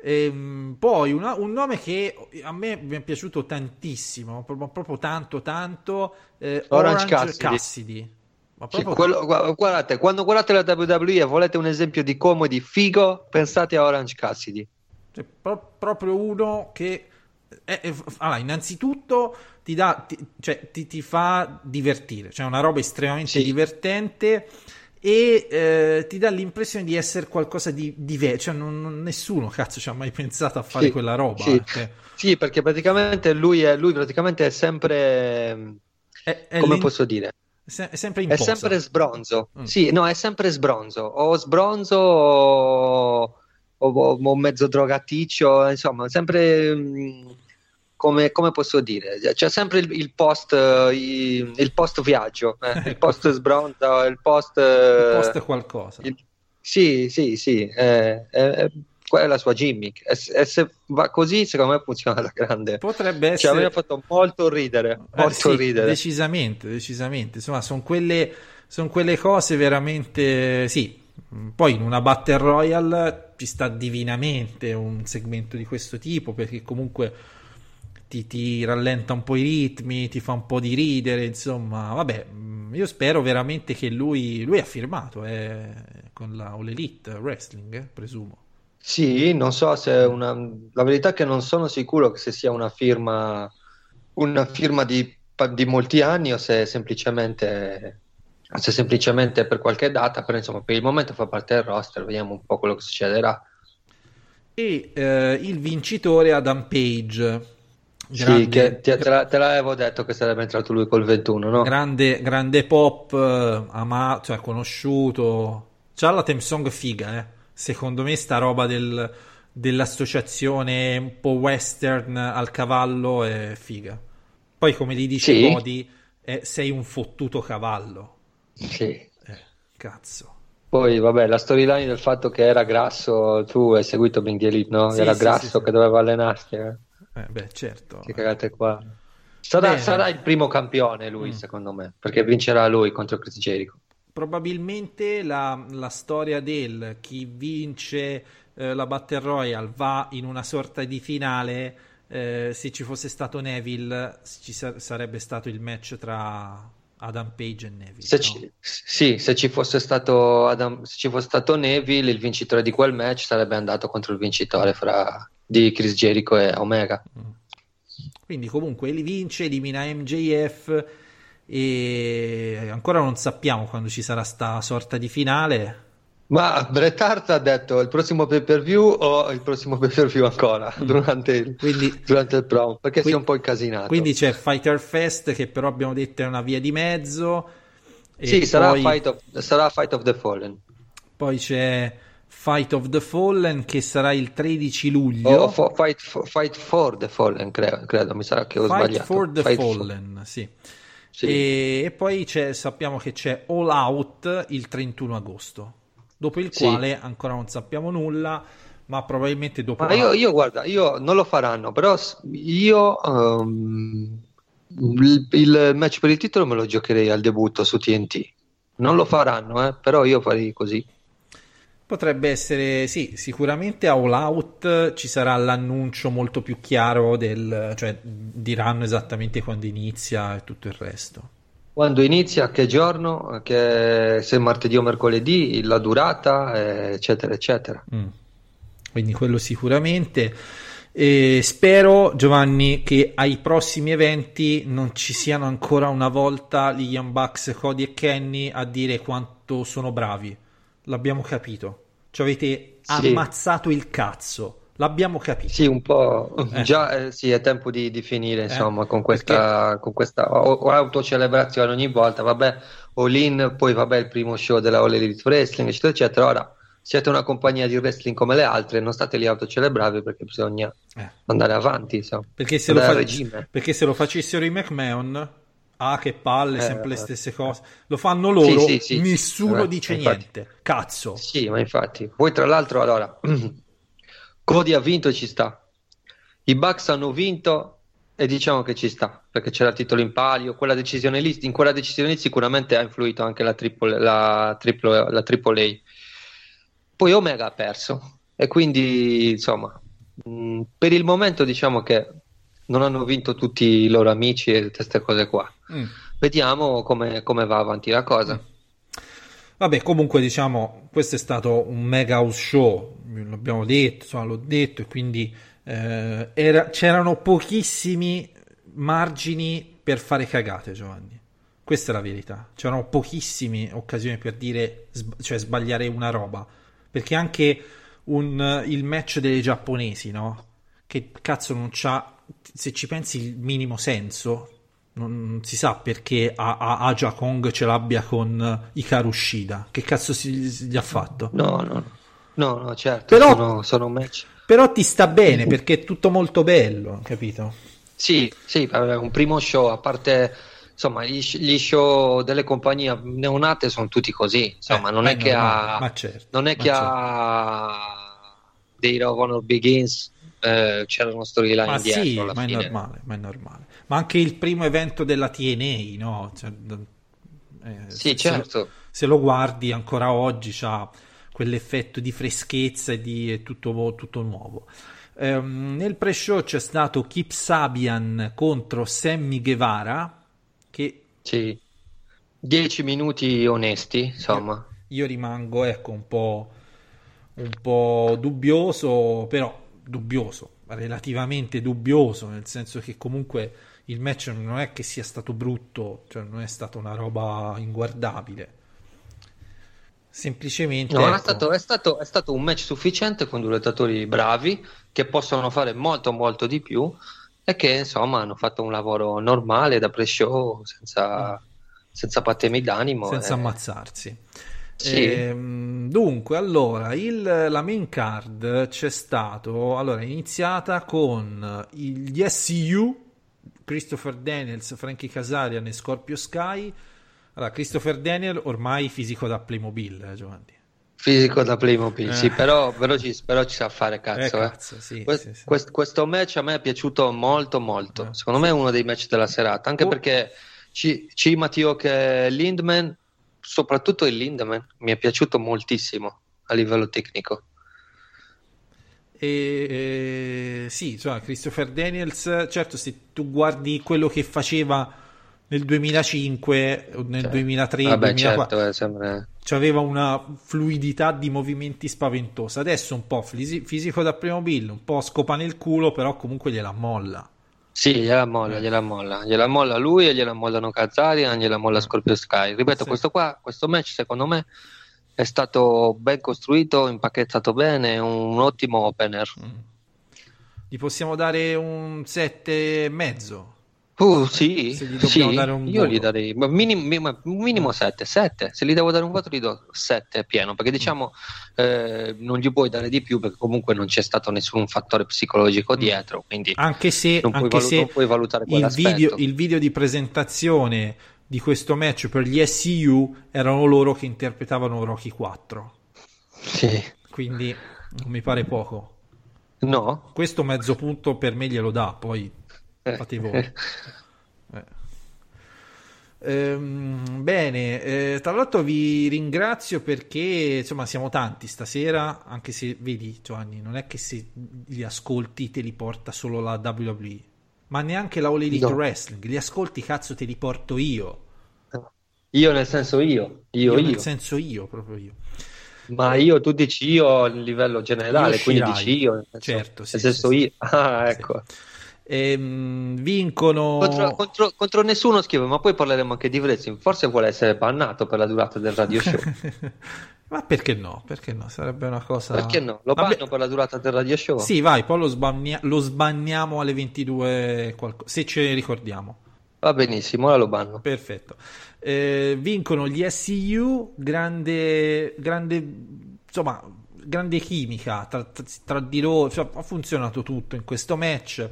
S1: Ehm, poi una- un nome che a me mi è piaciuto tantissimo, proprio, proprio tanto, tanto, eh,
S2: Orange
S1: Orange,
S2: Cassidy.
S1: Cassidy. Proprio
S2: quello- gu- guardate, quando guardate la WWE e volete un esempio di come di figo, pensate a Orange Cassidy.
S1: cioè, pro- proprio uno che è- è- allora, innanzitutto ti, dà, ti, cioè, ti, ti fa divertire, cioè una roba estremamente
S2: Sì.
S1: divertente e eh, ti dà l'impressione di essere qualcosa di diverso, cioè non- non- nessuno cazzo ci ha mai pensato a fare
S2: Sì,
S1: quella roba.
S2: sì.
S1: cioè,
S2: Sì, perché praticamente lui è, lui praticamente è sempre,
S1: è, è
S2: come posso dire,
S1: se- è sempre in
S2: è
S1: posa.
S2: sempre sbronzo.
S1: Mm.
S2: Sì, no, è sempre sbronzo. O sbronzo o, o- o mezzo drogaticcio, insomma, sempre mm, come, come posso dire, c'è sempre il, il post, eh, i- il post viaggio, eh, il post sbronzo, il post...
S1: Il post qualcosa.
S2: il- Sì, sì, sì, eh, eh, eh, quella è la sua gimmick. E, se- e se va così, secondo me funziona alla grande.
S1: Potrebbe
S2: Cioè,
S1: essere
S2: ha fatto molto ridere,
S1: Eh,
S2: molto
S1: sì,
S2: ridere.
S1: decisamente, decisamente. Insomma, sono quelle, son quelle cose veramente sì. Poi in una Battle Royale ci sta divinamente un segmento di questo tipo perché comunque ti, ti rallenta un po' i ritmi, ti fa un po' di ridere, insomma, vabbè, mh, io spero veramente che lui, lui ha firmato eh, con la All Elite Wrestling, eh, presumo.
S2: Sì, non so se è una... La verità è che non sono sicuro che se sia una firma, una firma di, di molti anni o se semplicemente, se semplicemente per qualche data, però insomma per il momento fa parte del roster, vediamo un po' quello che succederà.
S1: E eh, il vincitore Adam Page.
S2: Sì,
S1: Grande-
S2: che te, te la- te l'avevo detto che sarebbe entrato lui col 21, no?
S1: grande, grande pop, eh, amato, cioè conosciuto. C'ha la theme song figa, eh. Secondo me sta roba del- dell'associazione un po' western al cavallo è figa. Poi come gli dice
S2: Sì.
S1: Cody, eh, sei un fottuto cavallo.
S2: Sì.
S1: Eh, cazzo.
S2: Poi, vabbè, la storyline del fatto che era grasso, tu hai seguito Bring the Elite, no?
S1: Sì,
S2: era
S1: sì,
S2: grasso
S1: sì, sì.
S2: che doveva allenarsi. eh.
S1: Eh, beh, certo.
S2: Che cagate qua. Sarà, sarà il primo campione lui,
S1: Mm.
S2: secondo me, perché vincerà lui contro Chris Jericho.
S1: Probabilmente la, la storia del chi vince eh, la Battle Royale va in una sorta di finale. eh, se ci fosse stato Neville, ci sa- sarebbe stato il match tra Adam Page e Neville.
S2: Se
S1: no?
S2: ci, sì, se ci fosse stato Adam- se ci fosse stato Neville, il vincitore di quel match sarebbe andato contro il vincitore fra, di Chris Jericho e Omega.
S1: Quindi comunque li vince, elimina MJF e ancora non sappiamo quando ci sarà sta sorta di finale.
S2: Ma Bret Hart ha detto il prossimo pay per view o il prossimo pay per view ancora durante il,
S1: Mm. Quindi,
S2: durante il promo perché si è un po' incasinato.
S1: quindi c'è Fighter Fest che però abbiamo detto è una via di mezzo.
S2: Sì, sarà,
S1: poi,
S2: Fight of, sarà Fight of the Fallen
S1: poi c'è Fight of the Fallen che sarà il 13 luglio.
S2: o fo- fight, for, Fight for the Fallen, credo, credo, mi sarà che ho
S1: Fight
S2: sbagliato.
S1: for the
S2: Fight for-
S1: Fallen, sì.
S2: sì.
S1: E, e poi c'è- sappiamo che c'è All Out il 31 agosto, dopo il
S2: Sì.
S1: quale ancora non sappiamo nulla, ma probabilmente dopo
S2: Ma io, io, guarda, io non lo faranno, però io ehm, il, il match per il titolo me lo giocherei al debutto su TNT. Non lo faranno, eh, però io farei così.
S1: Potrebbe essere, sì, sicuramente a All Out ci sarà l'annuncio molto più chiaro del, cioè diranno esattamente quando inizia e tutto il resto.
S2: Quando inizia, che giorno, che se martedì o mercoledì, la durata, eh, eccetera, eccetera.
S1: Mm. Quindi quello sicuramente. E spero, Giovanni, che ai prossimi eventi non ci siano ancora una volta gli Young Bucks, Cody e Kenny a dire quanto sono bravi. L'abbiamo capito. Ci avete
S2: Sì.
S1: ammazzato il cazzo. L'abbiamo capito.
S2: Sì, un po'.
S1: Eh.
S2: Già, eh, sì, è tempo di, di finire, insomma, con
S1: perché-
S2: questa, con questa o- o autocelebrazione ogni volta. Vabbè, All In, poi vabbè, il primo show della All Elite Wrestling, eccetera, eccetera. Ora siete una compagnia di wrestling come le altre, non state lì a autocelebrare perché bisogna
S1: Eh.
S2: andare avanti, insomma.
S1: Perché se, fa- perché se lo facessero i McMahon, ah che palle,
S2: Eh,
S1: sempre le
S2: eh.
S1: stesse cose. Lo fanno loro,
S2: Sì, sì, sì.
S1: nessuno
S2: Eh,
S1: dice
S2: infatti.
S1: niente. Cazzo.
S2: Sì, ma infatti. Poi, tra l'altro, allora, Cody ha vinto e ci sta. I Bucks hanno vinto e diciamo che ci sta, perché c'era il titolo in palio. Quella decisione lì, in quella decisione lì sicuramente ha influito anche la triple, la triple, la triple A. Poi Omega ha perso e quindi, insomma, mh, per il momento diciamo che non hanno vinto tutti i loro amici e queste cose qua.
S1: Mm.
S2: Vediamo come, come va avanti la cosa.
S1: Vabbè, comunque diciamo, questo è stato un mega house show, l'abbiamo detto, insomma, l'ho detto, e quindi eh, era- c'erano pochissimi margini per fare cagate, Giovanni. Questa è la verità. C'erano pochissime occasioni per dire, cioè sbagliare una roba. Perché anche un- il match delle giapponesi, no? Che cazzo non c'ha, se ci pensi, il minimo senso. Non si sa perché a- a- Aja Kong ce l'abbia con Hikaru Shida. Che cazzo si, si gli ha fatto?
S2: No, no, no, no, no, certo,
S1: Però-
S2: sono, sono match.
S1: Però ti sta bene perché è tutto molto bello, capito?
S2: Sì, sì, un primo show, a parte insomma gli, gli show delle compagnie neonate sono tutti così, insomma,
S1: Eh,
S2: non è che
S1: normale,
S2: ha
S1: certo,
S2: non è che
S1: certo.
S2: ha dei of Honor Begins eh, c'erano storyline
S1: Ma
S2: dietro
S1: sì, ma è
S2: fine.
S1: normale, ma è normale. Ma anche il primo evento della TNA, no? Cioè, eh,
S2: Sì,
S1: se-
S2: certo.
S1: Se lo guardi ancora oggi c'ha quell'effetto di freschezza e di è tutto, tutto nuovo. Ehm, nel pre-show c'è stato Kip Sabian contro Sammy Guevara che
S2: Sì. Dieci minuti onesti, insomma.
S1: io rimango ecco un po', un po' dubbioso, però dubbioso, relativamente dubbioso, nel senso che comunque il match non è che sia stato brutto, cioè non è stata una roba inguardabile. Semplicemente
S2: No, è
S1: ecco,
S2: stato, è, stato, è stato un match sufficiente con due lottatori bravi che possono fare molto molto di più e che insomma hanno fatto un lavoro normale da pre-show senza, senza patemi d'animo.
S1: senza
S2: e-
S1: ammazzarsi.
S2: Sì.
S1: Ehm, dunque, allora, il- la main card c'è stato, allora, è iniziata con gli SCU, Christopher Daniels, Frankie Casarian e Scorpio Sky. Allora, Christopher Daniel ormai fisico da Playmobil, eh, Giovanni.
S2: Fisico da Playmobil,
S1: Eh.
S2: sì, però, però ci, però ci sa fare cazzo.
S1: Eh,
S2: eh.
S1: cazzo, sì,
S2: Que-
S1: sì, sì.
S2: quest- questo match a me è piaciuto molto, molto.
S1: Eh.
S2: Secondo me è uno dei match della serata, anche
S1: Oh.
S2: perché ci, ci Matteo che Lindman, soprattutto il Lindman, mi è piaciuto moltissimo a livello tecnico.
S1: E, eh, sì, insomma, Christopher Daniels, certo, se tu guardi quello che faceva nel 2005 o nel
S2: Cioè,
S1: 2003,
S2: Vabbè,
S1: 2004,
S2: certo, eh, sembra...
S1: aveva una fluidità di movimenti spaventosa. Adesso un po' fisi- fisico da primo bill, un po' scopa nel culo, però comunque gliela molla.
S2: Sì, gliela molla, gliela molla. Gliela molla lui e gliela mollano Kazarian, gliela molla Scorpio Sky. Ripeto,
S1: Sì.
S2: questo qua, questo match secondo me è stato ben costruito, impacchettato bene, un ottimo opener.
S1: Gli possiamo dare un 7 e mezzo.
S2: Uh, sì,
S1: Se gli
S2: sì, io
S1: voto.
S2: gli darei ma minim- mi- ma- minimo 7, 7. Se gli devo dare un voto gli do 7 pieno, perché diciamo eh, non gli puoi dare di più perché comunque non c'è stato nessun fattore psicologico dietro, quindi
S1: Anche se,
S2: non, puoi
S1: anche
S2: valu-
S1: se
S2: non puoi valutare
S1: il, video, il video di presentazione di questo match per gli SCU erano loro che interpretavano Rocky 4.
S2: Sì.
S1: Quindi non mi pare poco.
S2: No?
S1: Questo mezzo punto per me glielo dà, poi
S2: Eh.
S1: fate voi. Eh. Ehm, bene, eh, tra l'altro vi ringrazio perché insomma siamo tanti stasera, anche se vedi Giovanni, non è che se li ascolti te li porta solo la WWE, ma neanche la All Elite
S2: No.
S1: Wrestling, li ascolti cazzo te li porto io,
S2: Io nel senso io, io,
S1: io
S2: io.
S1: nel senso io, proprio io.
S2: Ma io, tu dici io a livello generale,
S1: Io
S2: quindi dici io, nel senso,
S1: Certo, sì,
S2: nel senso
S1: sì, sì.
S2: io. Ah, ecco.
S1: Ehm, vincono...
S2: Contro, contro- contro nessuno scrive, ma poi parleremo anche di wrestling. Forse vuole essere bannato per la durata del radio show.
S1: Ma perché no? Perché no? Sarebbe una cosa...
S2: Perché no? Lo
S1: Vabbè,
S2: banno per la durata del radio show?
S1: Sì, vai, poi lo, sbannia- lo sbanniamo alle 22, qualco- se ce ne ricordiamo.
S2: Va benissimo, ora lo banno.
S1: Perfetto. Eh, vincono gli SCU, grande, grande, insomma, grande chimica tra, tra- tra di loro, cioè, ha funzionato tutto in questo match.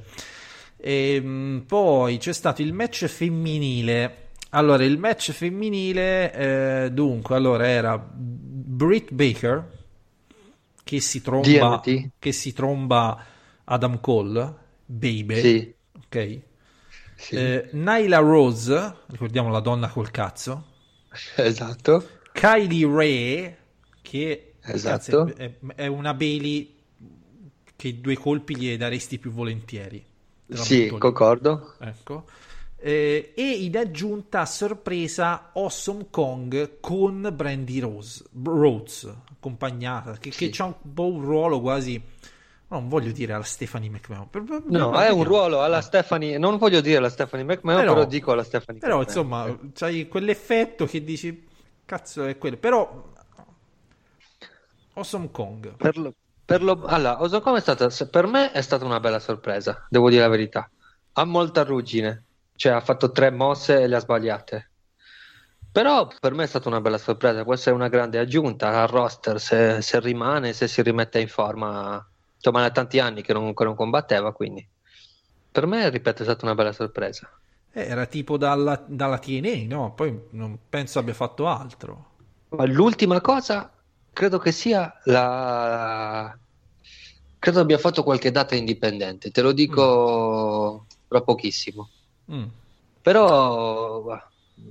S1: Ehm, poi c'è stato il match femminile. Allora, il match femminile, eh, dunque, allora era Britt Baker che si tromba,
S2: DMT?
S1: che si tromba Adam Cole, baby,
S2: Sì,
S1: ok?
S2: sì,
S1: Eh, Nyla Rose, ricordiamo la donna col cazzo.
S2: esatto.
S1: Kylie Ray, che
S2: Esatto.
S1: cazzo, è, è una Bailey che due colpi gli daresti più volentieri.
S2: Sì, concordo.
S1: Ecco. Eh, e in aggiunta a sorpresa Awesome Kong con Brandy Rose, Rhodes accompagnata che, che
S2: Sì.
S1: ha un po' un ruolo quasi non voglio dire alla Stephanie McMahon per- per-
S2: No,
S1: per-
S2: è un ruolo alla Stephanie, non voglio dire alla Stephanie McMahon,
S1: Però-
S2: però, dico alla Stephanie
S1: Però
S2: McMahon.
S1: insomma, c'hai quell'effetto che dici, cazzo è quello. Però Awesome Kong.
S2: Per lo, per lo- allora, Osocom è stata, per me è stata una bella sorpresa, devo dire la verità. Ha molta ruggine, cioè ha fatto tre mosse e le ha sbagliate. Però per me è stata una bella sorpresa, può essere una grande aggiunta al roster se, se rimane, se si rimette in forma. Insomma, da tanti anni che non, che non combatteva, quindi per me, ripeto, è stata una bella sorpresa.
S1: Eh, era tipo dalla, dalla TNA, no? Poi non penso abbia fatto altro.
S2: Ma l'ultima cosa credo che sia la. Credo abbia fatto qualche data indipendente, te lo dico tra pochissimo.
S1: Mm.
S2: Però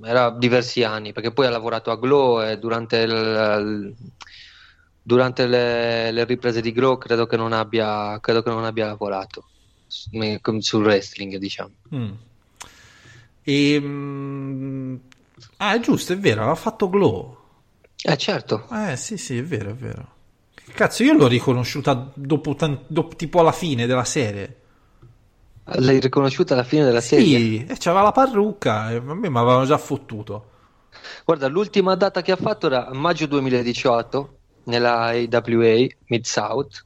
S2: era diversi anni, perché poi ha lavorato a Glow e durante, il- durante le, le riprese di Glow credo che non abbia, credo che non abbia lavorato su- sul wrestling, diciamo.
S1: Mm. E, mm, ah, è giusto, è vero, aveva fatto Glow.
S2: Eh certo,
S1: Eh, sì, sì, è vero, è vero. Cazzo, io l'ho riconosciuta dopo, tan- dopo- tipo alla fine della serie.
S2: l'hai riconosciuta alla fine della serie?
S1: Sì, e c'aveva la parrucca e a me mi avevano già fottuto.
S2: Guarda, l'ultima data che ha fatto era maggio 2018 nella AWA Mid-South.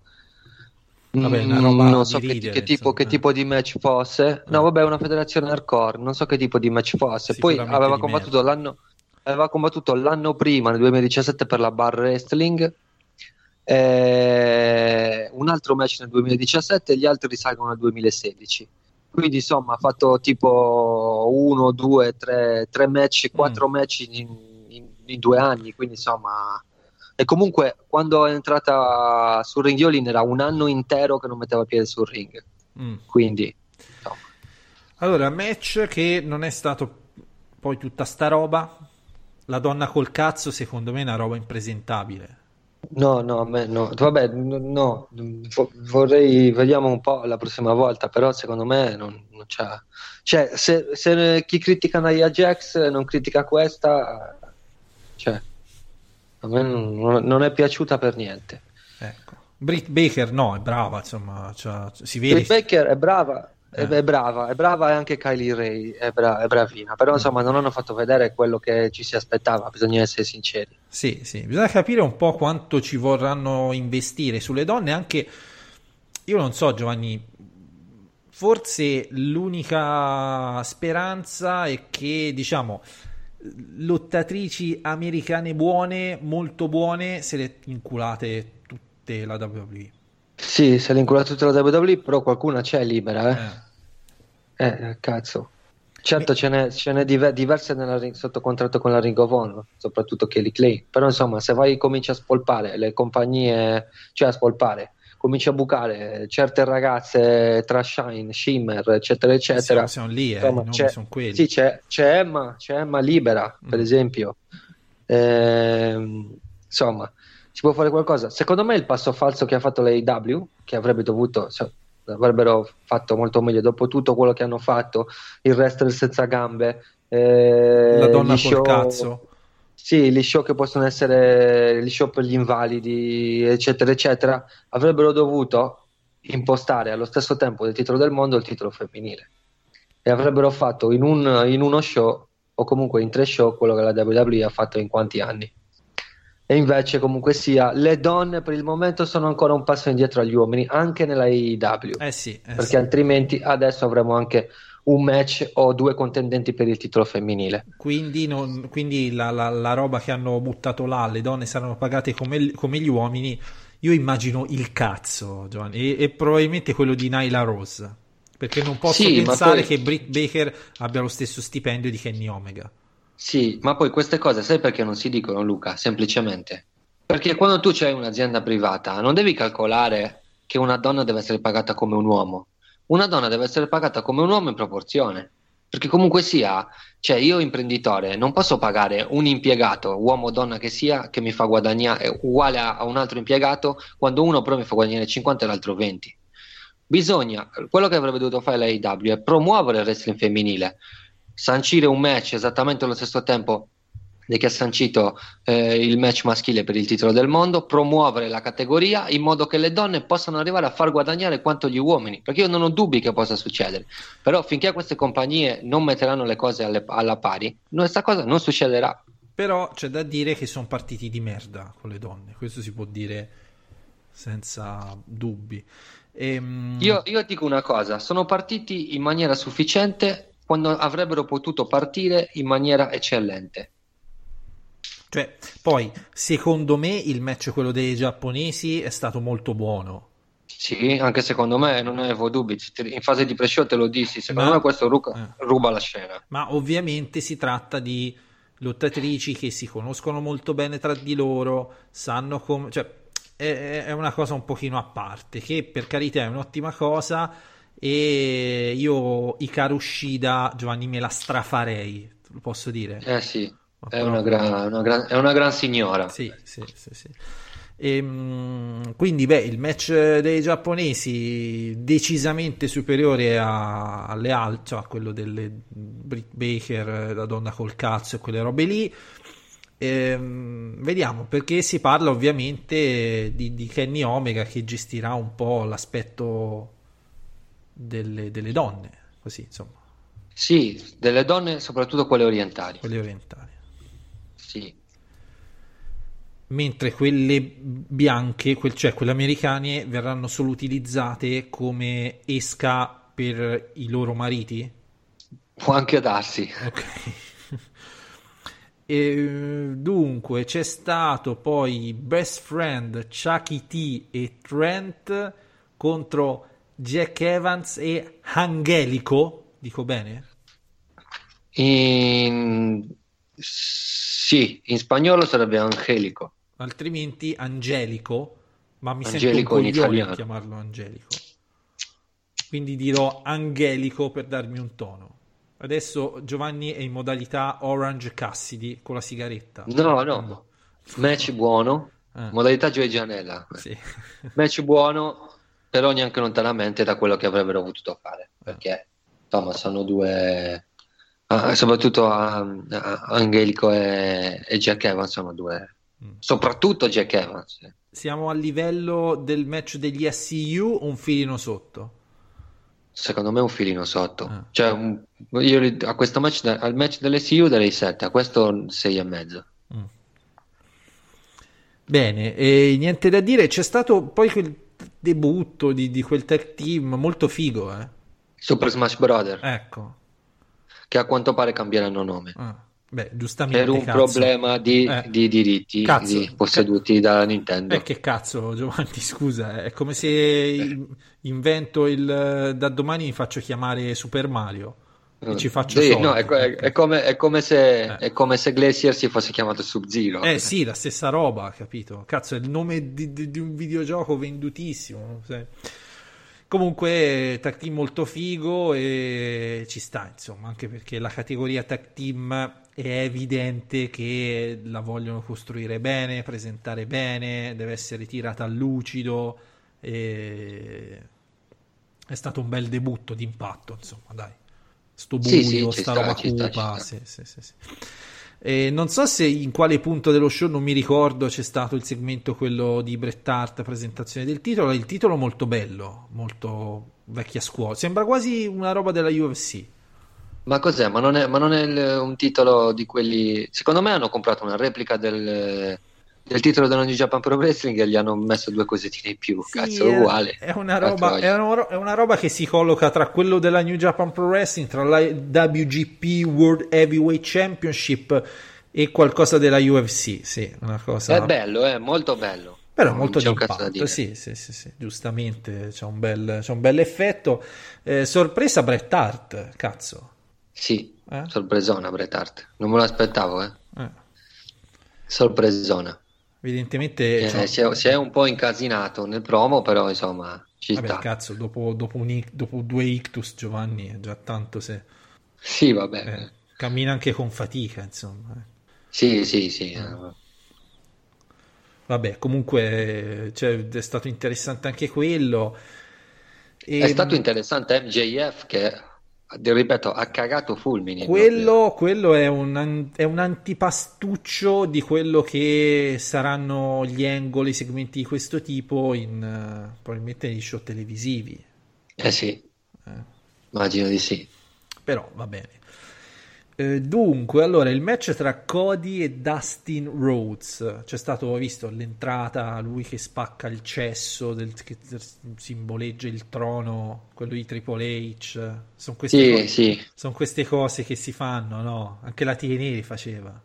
S1: Vabbè, una
S2: Mm, non so che,
S1: ridere,
S2: che tipo, che tipo di match fosse. No, vabbè, una federazione hardcore, non so che tipo di match fosse. Poi aveva combattuto l'anno, aveva combattuto l'anno prima, nel 2017, per la Bar Wrestling. eh, un altro match nel 2017 e gli altri risalgono al 2016. Quindi insomma ha fatto tipo uno, due, tre, tre match, quattro match in, in- in due anni. Quindi insomma E comunque, quando è entrata sul ring Yolin era un anno intero che non metteva piede sul ring.
S1: Mm.
S2: Quindi, insomma.
S1: Allora, match che non è stato poi tutta sta roba. La donna col cazzo, secondo me, è una roba impresentabile.
S2: No, no, a me no. Vabbè, no, no. Vo- vorrei, vediamo un po' la prossima volta, però secondo me non, non c'è. Cioè, se, se chi critica Nia Jax non critica questa, cioè, a me non, non è piaciuta per niente.
S1: Ecco. Britt Baker, no, è brava, insomma, c'ha- si vede.
S2: Britt Baker è brava,
S1: Eh.
S2: è brava, è brava anche Kylie Ray è, bra- è bravina, però insomma non hanno fatto vedere quello che ci si aspettava, bisogna essere sinceri.
S1: Sì, sì, bisogna capire un po' quanto ci vorranno investire sulle donne, anche io non so, Giovanni, forse l'unica speranza è che, diciamo, lottatrici americane buone, molto buone, se le inculate tutte la WWE.
S2: Sì, se l'incula tutta la WWE, però qualcuna c'è libera, eh.
S1: Eh.
S2: Eh, cazzo. Certo, ce n'è, ce n'è diver- diverse nella sotto contratto con la Ring of Honor, soprattutto Kelly Clay. Però insomma, se vai cominci a spolpare le compagnie, cioè a spolpare, cominci a bucare certe ragazze tra Shine, Shimmer, eccetera, eccetera.
S1: Siamo, siamo lì, eh,
S2: Insomma, c'è-
S1: sono quelli.
S2: Sì, c'è, c'è Emma, c'è Emma libera, per
S1: Mm.
S2: esempio. Ehm, insomma, si può fare qualcosa. Secondo me il passo falso che ha fatto l'AEW, che avrebbe dovuto, cioè, avrebbero fatto molto meglio dopo tutto quello che hanno fatto, il wrestler senza gambe, eh,
S1: La donna col
S2: show-
S1: cazzo.
S2: Sì, gli show che possono essere gli show per gli invalidi, eccetera, eccetera, avrebbero dovuto impostare allo stesso tempo del titolo del mondo il titolo femminile e avrebbero fatto in, un- in uno show o comunque in tre show quello che la WWE ha fatto in quanti anni. E invece, comunque sia, le donne per il momento sono ancora un passo indietro agli uomini, anche nella AEW,
S1: Eh sì, eh
S2: perché
S1: sì.
S2: altrimenti adesso avremo anche un match o due contendenti per il titolo femminile.
S1: Quindi, non- quindi la, la- la roba che hanno buttato là, le donne saranno pagate come, come gli uomini. Io immagino il cazzo, Giovanni, e, e probabilmente quello di Nyla Rose. Perché non posso
S2: Sì,
S1: pensare
S2: poi-
S1: che Britt Baker abbia lo stesso stipendio di Kenny Omega.
S2: Sì, ma poi queste cose sai perché non si dicono, Luca? Semplicemente perché quando tu c'hai un'azienda privata non devi calcolare che una donna deve essere pagata come un uomo. Una donna deve essere pagata come un uomo in proporzione. Perché comunque sia, cioè io imprenditore non posso pagare un impiegato, uomo o donna che sia, che mi fa guadagnare uguale a, a un altro impiegato, quando uno però mi fa guadagnare 50 e l'altro 20. Bisogna, quello che avrebbe dovuto fare l'AEW è promuovere il wrestling femminile, sancire un match esattamente allo stesso tempo di che ha sancito eh, il match maschile per il titolo del mondo, promuovere la categoria in modo che le donne possano arrivare a far guadagnare quanto gli uomini, perché io non ho dubbi che possa succedere, però finché queste compagnie non metteranno le cose alle- alla pari, questa cosa non succederà.
S1: Però c'è da dire che sono partiti di merda con le donne, questo si può dire senza dubbi. Ehm,
S2: Io, io dico una cosa, sono partiti in maniera sufficiente quando avrebbero potuto partire in maniera eccellente.
S1: Cioè, poi, secondo me, il match quello dei giapponesi è stato molto buono.
S2: Sì, anche secondo me non avevo dubbi. In fase di pre-show te lo dissi. Secondo
S1: Ma-
S2: me questo ruca-
S1: eh.
S2: ruba la scena.
S1: Ma ovviamente si tratta di lottatrici che si conoscono molto bene tra di loro, sanno come... Cioè, è, è una cosa un pochino a parte, che per carità è un'ottima cosa e io Ikaru Shida, Giovanni, me la strafarei, lo posso dire?
S2: Eh sì, è una, gran, una gran- è una gran signora.
S1: Sì, sì, sì, sì. Ehm, quindi, beh, il match dei giapponesi decisamente superiore a- alle altre, cioè a quello delle Britt Baker, la donna col cazzo e quelle robe lì. Ehm, vediamo perché si parla ovviamente di, di Kenny Omega che gestirà un po' l'aspetto delle, delle donne, così insomma,
S2: Sì, delle donne, soprattutto quelle orientali.
S1: quelle orientali.
S2: Sì.
S1: mentre quelle bianche, quel- cioè quelle americane, verranno solo utilizzate come esca per i loro mariti.
S2: Può anche darsi.
S1: Ok. E, dunque, c'è stato poi Best Friend, Chucky T e Trent contro Jack Evans e Angelico. Dico bene?
S2: In... Sì, in spagnolo sarebbe angelico.
S1: altrimenti Angelico, ma mi
S2: Angelico
S1: sento un coglione chiamarlo Angelico. Quindi dirò Angelico per darmi un tono. Adesso Giovanni è in modalità Orange Cassidy con la sigaretta.
S2: No, no. Match buono,
S1: Ah.
S2: modalità Joey Gianella.
S1: Sì.
S2: Match buono, però neanche lontanamente da quello che avrebbero potuto fare.
S1: Eh.
S2: Perché insomma sono due, ah, soprattutto ah, ah, Angelico e, e Jack Evans sono due,
S1: Mm.
S2: soprattutto Jack Evans. eh.
S1: Siamo a livello del match degli SCU o un filino sotto?
S2: Secondo me un filino sotto.
S1: Ah.
S2: Cioè, un- io a questo match, al match dell'SU darei 7, a questo 6 e mezzo.
S1: Bene, e niente da dire. C'è stato poi quel debutto di, di quel tag team molto figo, eh?
S2: Super Smash Brother,
S1: Ecco.
S2: che a quanto pare cambieranno nome.
S1: Ah, Beh, giustamente.
S2: Per un
S1: cazzo.
S2: problema di,
S1: Eh.
S2: di diritti
S1: Cazzo.
S2: di- posseduti dalla Nintendo.
S1: Eh, che cazzo, Giovanni, scusa, è come se in- invento il da domani mi faccio chiamare Super Mario e ci faccio
S2: Sì,
S1: soldi.
S2: no, è, è- come, è come se,
S1: Eh.
S2: è come se Glacier si fosse chiamato Sub-Zero.
S1: Eh sì, la stessa roba, capito? Cazzo, è il nome di, di- di un videogioco vendutissimo. sai. Comunque, tag team molto figo e ci sta, insomma, anche perché la categoria tag team è evidente che la vogliono costruire bene, presentare bene, deve essere tirata a lucido. E... È stato un bel debutto d'impatto, insomma, dai. Sto buio,
S2: Sì, sì,
S1: sta roba cupa, sì, sì, sì, sì. E non so se in quale punto dello show, non mi ricordo, c'è stato il segmento quello di Bret Hart, presentazione del titolo. Il titolo molto bello, molto vecchia scuola. Sembra quasi una roba della UFC.
S2: Ma cos'è? Ma non è, ma non è il- un titolo di quelli... Secondo me hanno comprato una replica del, del titolo della New Japan Pro Wrestling gli hanno messo due cosettine in più.
S1: Sì,
S2: Cazzo,
S1: è-
S2: uguale.
S1: È una, roba, è, una, è una roba che si colloca tra quello della New Japan Pro Wrestling, tra la WGP World Heavyweight Championship e qualcosa della UFC. Sì, una cosa.
S2: È bello, è molto bello.
S1: Però molto
S2: c'è
S1: d'impatto, sì, sì, sì, sì, giustamente c'è un bel, c'è un bel effetto. Eh, sorpresa Bret Hart, cazzo.
S2: Sì,
S1: Eh?
S2: sorpresona Bret Hart. Non me lo aspettavo, eh.
S1: Eh,
S2: Sorpresona.
S1: Evidentemente...
S2: Eh,
S1: cioè,
S2: si, è, si è un po' incasinato nel promo, però insomma ci
S1: vabbè,
S2: sta.
S1: cazzo, dopo, dopo un dopo due ictus Giovanni è già tanto se...
S2: Sì, vabbè.
S1: eh, cammina anche con fatica, insomma. eh.
S2: Sì, sì, sì. eh.
S1: Vabbè, comunque eh, cioè, è stato interessante anche quello. E,
S2: È stato interessante MJF che, ripeto, ha cagato fulmini.
S1: Quello, quello è, un, è un antipastuccio di quello che saranno gli angoli, i segmenti di questo tipo in eh, probabilmente negli show televisivi.
S2: Eh sì, immagino di sì.
S1: Però va bene. Eh, dunque, allora il match tra Cody e Dustin Rhodes c'è stato, visto l'entrata, lui che spacca il cesso, del, che simboleggia il trono, quello di Triple H. Sono queste,
S2: Sì,
S1: cose,
S2: sì.
S1: son queste cose che si fanno, no? Anche la TNA li faceva.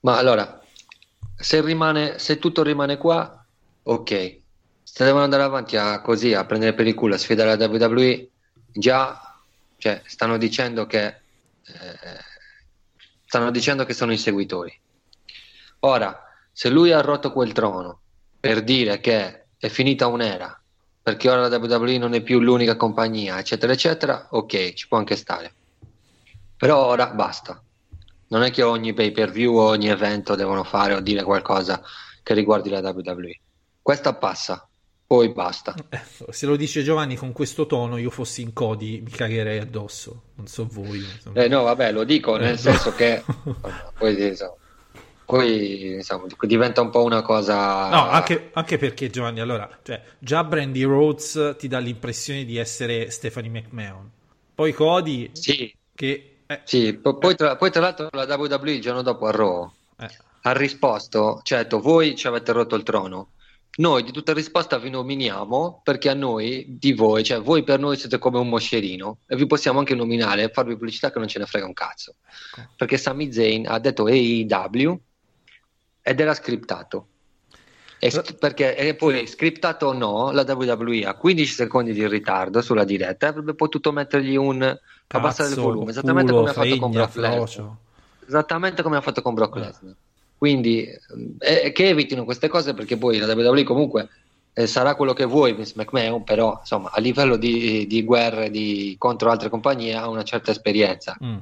S2: Ma allora, se rimane, se tutto rimane qua, ok. Se devono andare avanti a, così a prendere per il culo, a sfidare la WWE, già cioè, stanno dicendo che stanno dicendo che sono inseguitori. Ora, se lui ha rotto quel trono per dire che è finita un'era, perché ora la WWE non è più l'unica compagnia, eccetera, eccetera, ok, ci può anche stare. Però ora basta. Non è che ogni pay per view o ogni evento devono fare o dire qualcosa che riguardi la WWE. Questa passa, poi basta.
S1: Eh, se lo dice Giovanni con questo tono, io fossi in Cody, mi cagherei addosso. Non so voi.
S2: Eh, no, vabbè, lo dico nel
S1: Eh,
S2: senso
S1: no.
S2: che poi, insomma, poi, insomma, diventa un po' una cosa.
S1: No, anche, anche perché Giovanni, allora, cioè, già Brandy Rhodes ti dà l'impressione di essere Stephanie McMahon. Poi Cody,
S2: Sì,
S1: che... eh,
S2: sì. po- Poi, tra, poi tra l'altro la WWE il giorno dopo a Raw
S1: eh,
S2: ha risposto, certo, voi ci avete rotto il trono. Noi di tutta risposta vi nominiamo perché a noi, di voi, cioè voi per noi siete come un moscerino e vi possiamo anche nominare e farvi pubblicità che non ce ne frega un cazzo.
S1: ecco.
S2: Perché Sami Zayn ha detto AEW ed era scriptato. E sc- perché e poi scriptato o no, la WWE ha 15 secondi di ritardo sulla diretta e avrebbe potuto mettergli un abbassare il
S1: cazzo,
S2: volume, esattamente
S1: culo,
S2: come ha fatto con Brock Lesnar. Esattamente come ha fatto con Brock
S1: Eh.
S2: Lesnar. Quindi eh, che evitino queste cose perché poi la WWE comunque eh, sarà quello che vuoi Vince McMahon, però insomma a livello di, di guerre di, contro altre compagnie ha una certa esperienza.
S1: Mm.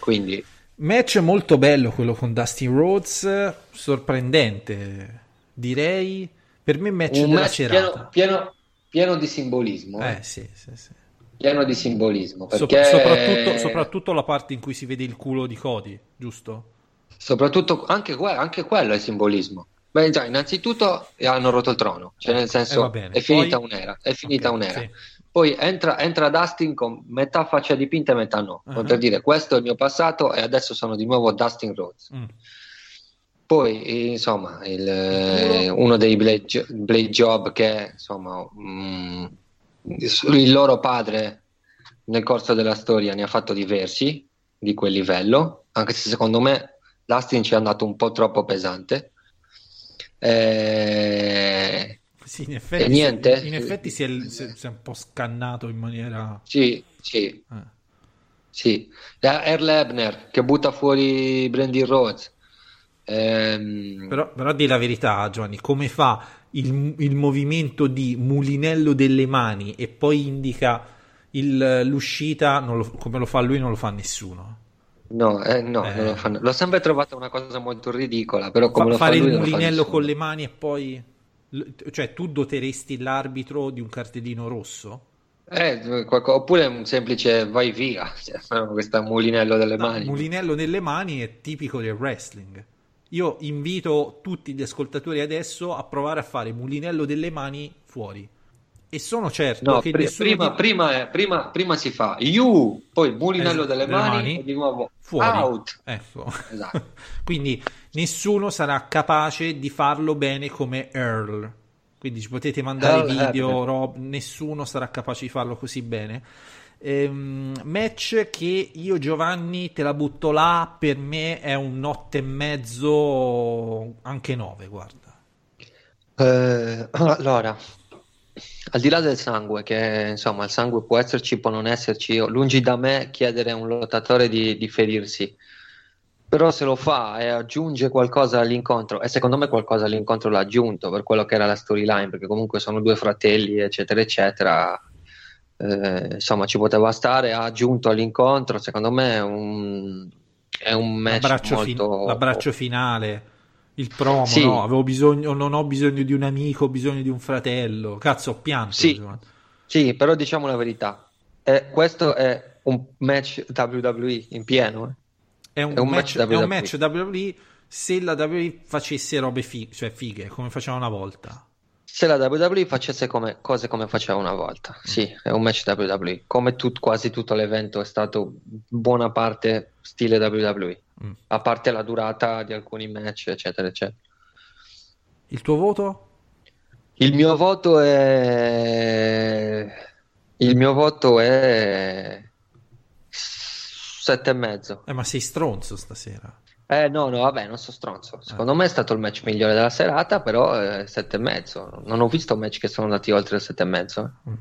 S2: Quindi
S1: Match molto bello quello con Dustin Rhodes, sorprendente, direi. Per me match
S2: un
S1: della
S2: match
S1: serata.
S2: pieno, pieno, pieno di simbolismo.
S1: Eh sì, sì, sì.
S2: Pieno di simbolismo. Perché
S1: soprattutto, soprattutto la parte in cui si vede il culo di Cody, giusto?
S2: Soprattutto anche, que- anche quello è simbolismo. Beh, già, innanzitutto hanno rotto il trono, cioè nel
S1: Eh,
S2: senso
S1: bene.
S2: è finita
S1: Poi-
S2: un'era, è finita
S1: Ok,
S2: un'era.
S1: sì.
S2: Poi entra, entra Dustin con metà faccia dipinta e metà no,
S1: Ah.
S2: come per dire questo è il mio passato e adesso sono di nuovo Dustin Rhodes.
S1: Mm.
S2: Poi, eh, insomma, il, eh, uno dei Blade, Blade Job che, insomma, mm, il loro padre nel corso della storia ne ha fatto diversi di quel livello, anche se secondo me Dustin ci è andato un po' troppo pesante. Eh,
S1: Sì, in effetti,
S2: E niente.
S1: in effetti si, è, si è- un po' scannato in maniera...
S2: sì, sì,
S1: eh.
S2: sì. Earl Ebner che butta fuori Brandy Rhodes. Ehm,
S1: Però, però di la verità, Giovanni, come fa il, il movimento di mulinello delle mani e poi indica il- l'uscita, lo- come lo fa lui, non lo fa nessuno.
S2: No, eh, no,
S1: Eh.
S2: non lo fanno. L'ho sempre trovata una cosa molto ridicola, però
S1: Fa-
S2: come lo fa
S1: fare
S2: lui
S1: il
S2: lo fa
S1: mulinello con le mani e poi... Cioè, tu doteresti l'arbitro di un cartellino rosso?
S2: Eh, qualco- oppure un semplice vai via, cioè, questo mulinello delle
S1: No,
S2: mani.
S1: mulinello nelle mani è tipico del wrestling. Io invito tutti gli ascoltatori adesso a provare a fare mulinello delle mani fuori. E sono certo
S2: No,
S1: che nessuno
S2: prima,
S1: di-
S2: prima, prima- prima si fa you, poi mulinello
S1: Eh,
S2: delle
S1: delle
S2: mani,
S1: mani,
S2: e di nuovo
S1: fuori.
S2: out.
S1: Ecco.
S2: Esatto.
S1: Quindi nessuno sarà capace di farlo bene come Earl. Quindi ci potete mandare
S2: Earl
S1: video,
S2: Hebner.
S1: rob, nessuno sarà capace di farlo così bene. Ehm, match che io Giovanni te la butto là, per me è un 8 e mezzo, anche 9, guarda.
S2: Eh, allora, al di là del sangue, che insomma il sangue può esserci, può non esserci, io- lungi da me chiedere a un lottatore di, di ferirsi, però se lo fa e aggiunge qualcosa all'incontro, e secondo me qualcosa all'incontro l'ha aggiunto per quello che era la storyline, perché comunque sono due fratelli, eccetera, eccetera. eh, insomma, ci poteva stare, ha aggiunto all'incontro, secondo me è un, è un match
S1: L'abbraccio, fin-
S2: molto...
S1: l'abbraccio finale, il promo,
S2: Sì.
S1: no? Avevo bisogno, non ho bisogno di un amico, ho bisogno di un fratello. Cazzo, ho pianto.
S2: Sì. Sì, però diciamo la verità. Eh, questo è un match WWE in pieno. eh.
S1: È un,
S2: È un
S1: match,
S2: match
S1: è un
S2: WWE.
S1: match WWE se la WWE facesse robe fighe, cioè fighe, come faceva una volta.
S2: Se la WWE facesse come, cose come faceva una volta, sì, è un match WWE. Come tut- quasi tutto l'evento è stato buona parte stile WWE,
S1: Mm.
S2: a parte la durata di alcuni match, eccetera, eccetera.
S1: Il tuo voto?
S2: Il mio voto è. Il mio voto è. Sette e mezzo.
S1: Eh, ma sei stronzo stasera.
S2: Eh no, no, vabbè, non so stronzo. Secondo me è stato il match migliore della serata, però è sette e mezzo. Non ho visto match che sono andati oltre il sette e mezzo. eh.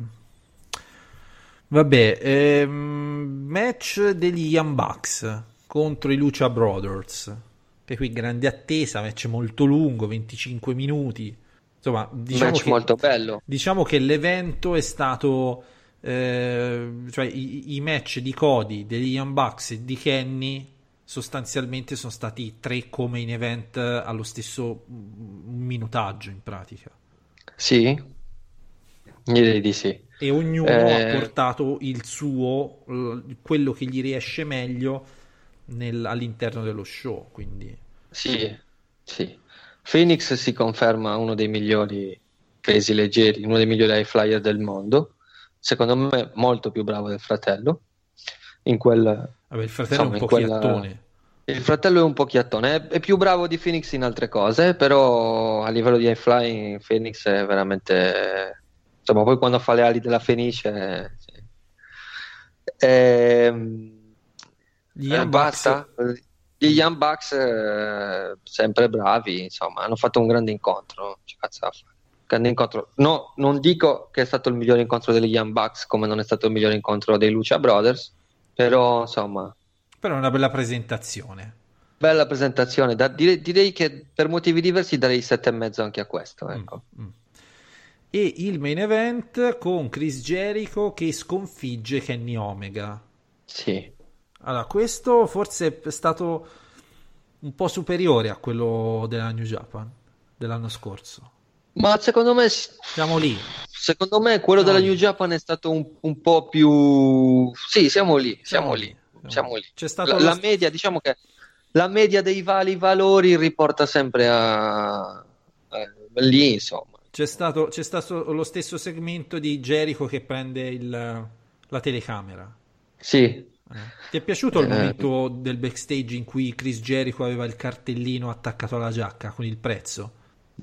S1: Vabbè, ehm, match degli Young Bucks contro i Lucha Brothers. Che qui grande attesa, match molto lungo, 25 minuti. Insomma, diciamo
S2: match
S1: che,
S2: molto bello.
S1: diciamo che l'evento è stato eh, cioè i, i match di Cody, degli Young Bucks e di Kenny sostanzialmente sono stati tre come in event allo stesso mm, minutaggio in pratica.
S2: Sì, direi di sì.
S1: e ognuno
S2: Eh.
S1: ha portato il suo, quello che gli riesce meglio nel- all'interno dello show. Quindi
S2: Sì, sì. Phoenix si conferma uno dei migliori pesi leggeri, uno dei migliori high flyer del mondo. Secondo me molto più bravo del fratello. In quel,
S1: vabbè, il fratello
S2: Insomma,
S1: è un po'
S2: quella-
S1: chiattone.
S2: Il fratello è un po' chiattone, è, è più bravo di Phoenix in altre cose, però a livello di high flying Phoenix è veramente... Insomma, poi quando fa le ali della Fenice... sì. Ehm,
S1: Gli
S2: eh,
S1: Young. Bucks-
S2: Gli Young Bucks eh, sempre bravi, insomma, hanno fatto un grande incontro. Grande incontro. No, non dico che è stato il migliore incontro degli Young Bucks come non è stato il migliore incontro dei Lucha Brothers, però insomma,
S1: però è una bella presentazione.
S2: bella presentazione. Da- direi, direi che per motivi diversi darei sette e mezzo anche a questo. Ecco.
S1: E il main event con Chris Jericho che sconfigge Kenny Omega.
S2: Sì.
S1: Allora, questo forse è stato un po' superiore a quello della New Japan dell'anno scorso.
S2: Ma secondo me,
S1: Siamo lì.
S2: secondo me quello della New Japan è stato un, un po' più... Sì, siamo lì, siamo, lì, siamo lì.
S1: C'è stato
S2: La, la media, diciamo che la media dei vari valori riporta sempre a... eh, lì, insomma.
S1: C'è stato, c'è stato lo stesso segmento di Jericho che prende il- la telecamera.
S2: Sì.
S1: Ti è piaciuto il
S2: Eh.
S1: momento del backstage in cui Chris Jericho aveva il cartellino attaccato alla giacca con il prezzo?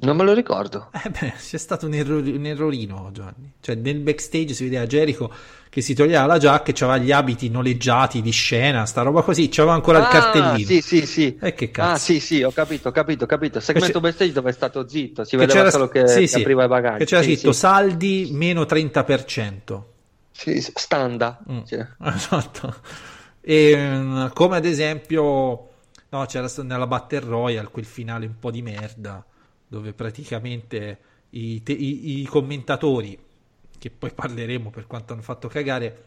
S2: non me lo ricordo.
S1: Eh beh, c'è stato un, errori- un errorino, Giovanni. Cioè, nel backstage si vedeva Jericho che si toglieva la giacca e c'aveva gli abiti noleggiati di scena, sta roba così, c'aveva ancora il
S2: Ah,
S1: cartellino.
S2: sì, sì, sì.
S1: E che cazzo.
S2: Ah, sì, sì, ho capito, ho capito, ho capito. Segmento
S1: c'è-
S2: backstage dove è stato zitto, si vedeva solo che,
S1: sì, sì,
S2: apriva i bagagli.
S1: Che c'era
S2: Sì,
S1: scritto
S2: sì.
S1: saldi meno 30%.
S2: Sì, standa.
S1: Mm.
S2: Sì.
S1: Esatto. E, mm, come ad esempio, no, c'era nella Battle Royale quel finale un po' di merda, dove praticamente i, te- i- i commentatori, che poi parleremo per quanto hanno fatto cagare,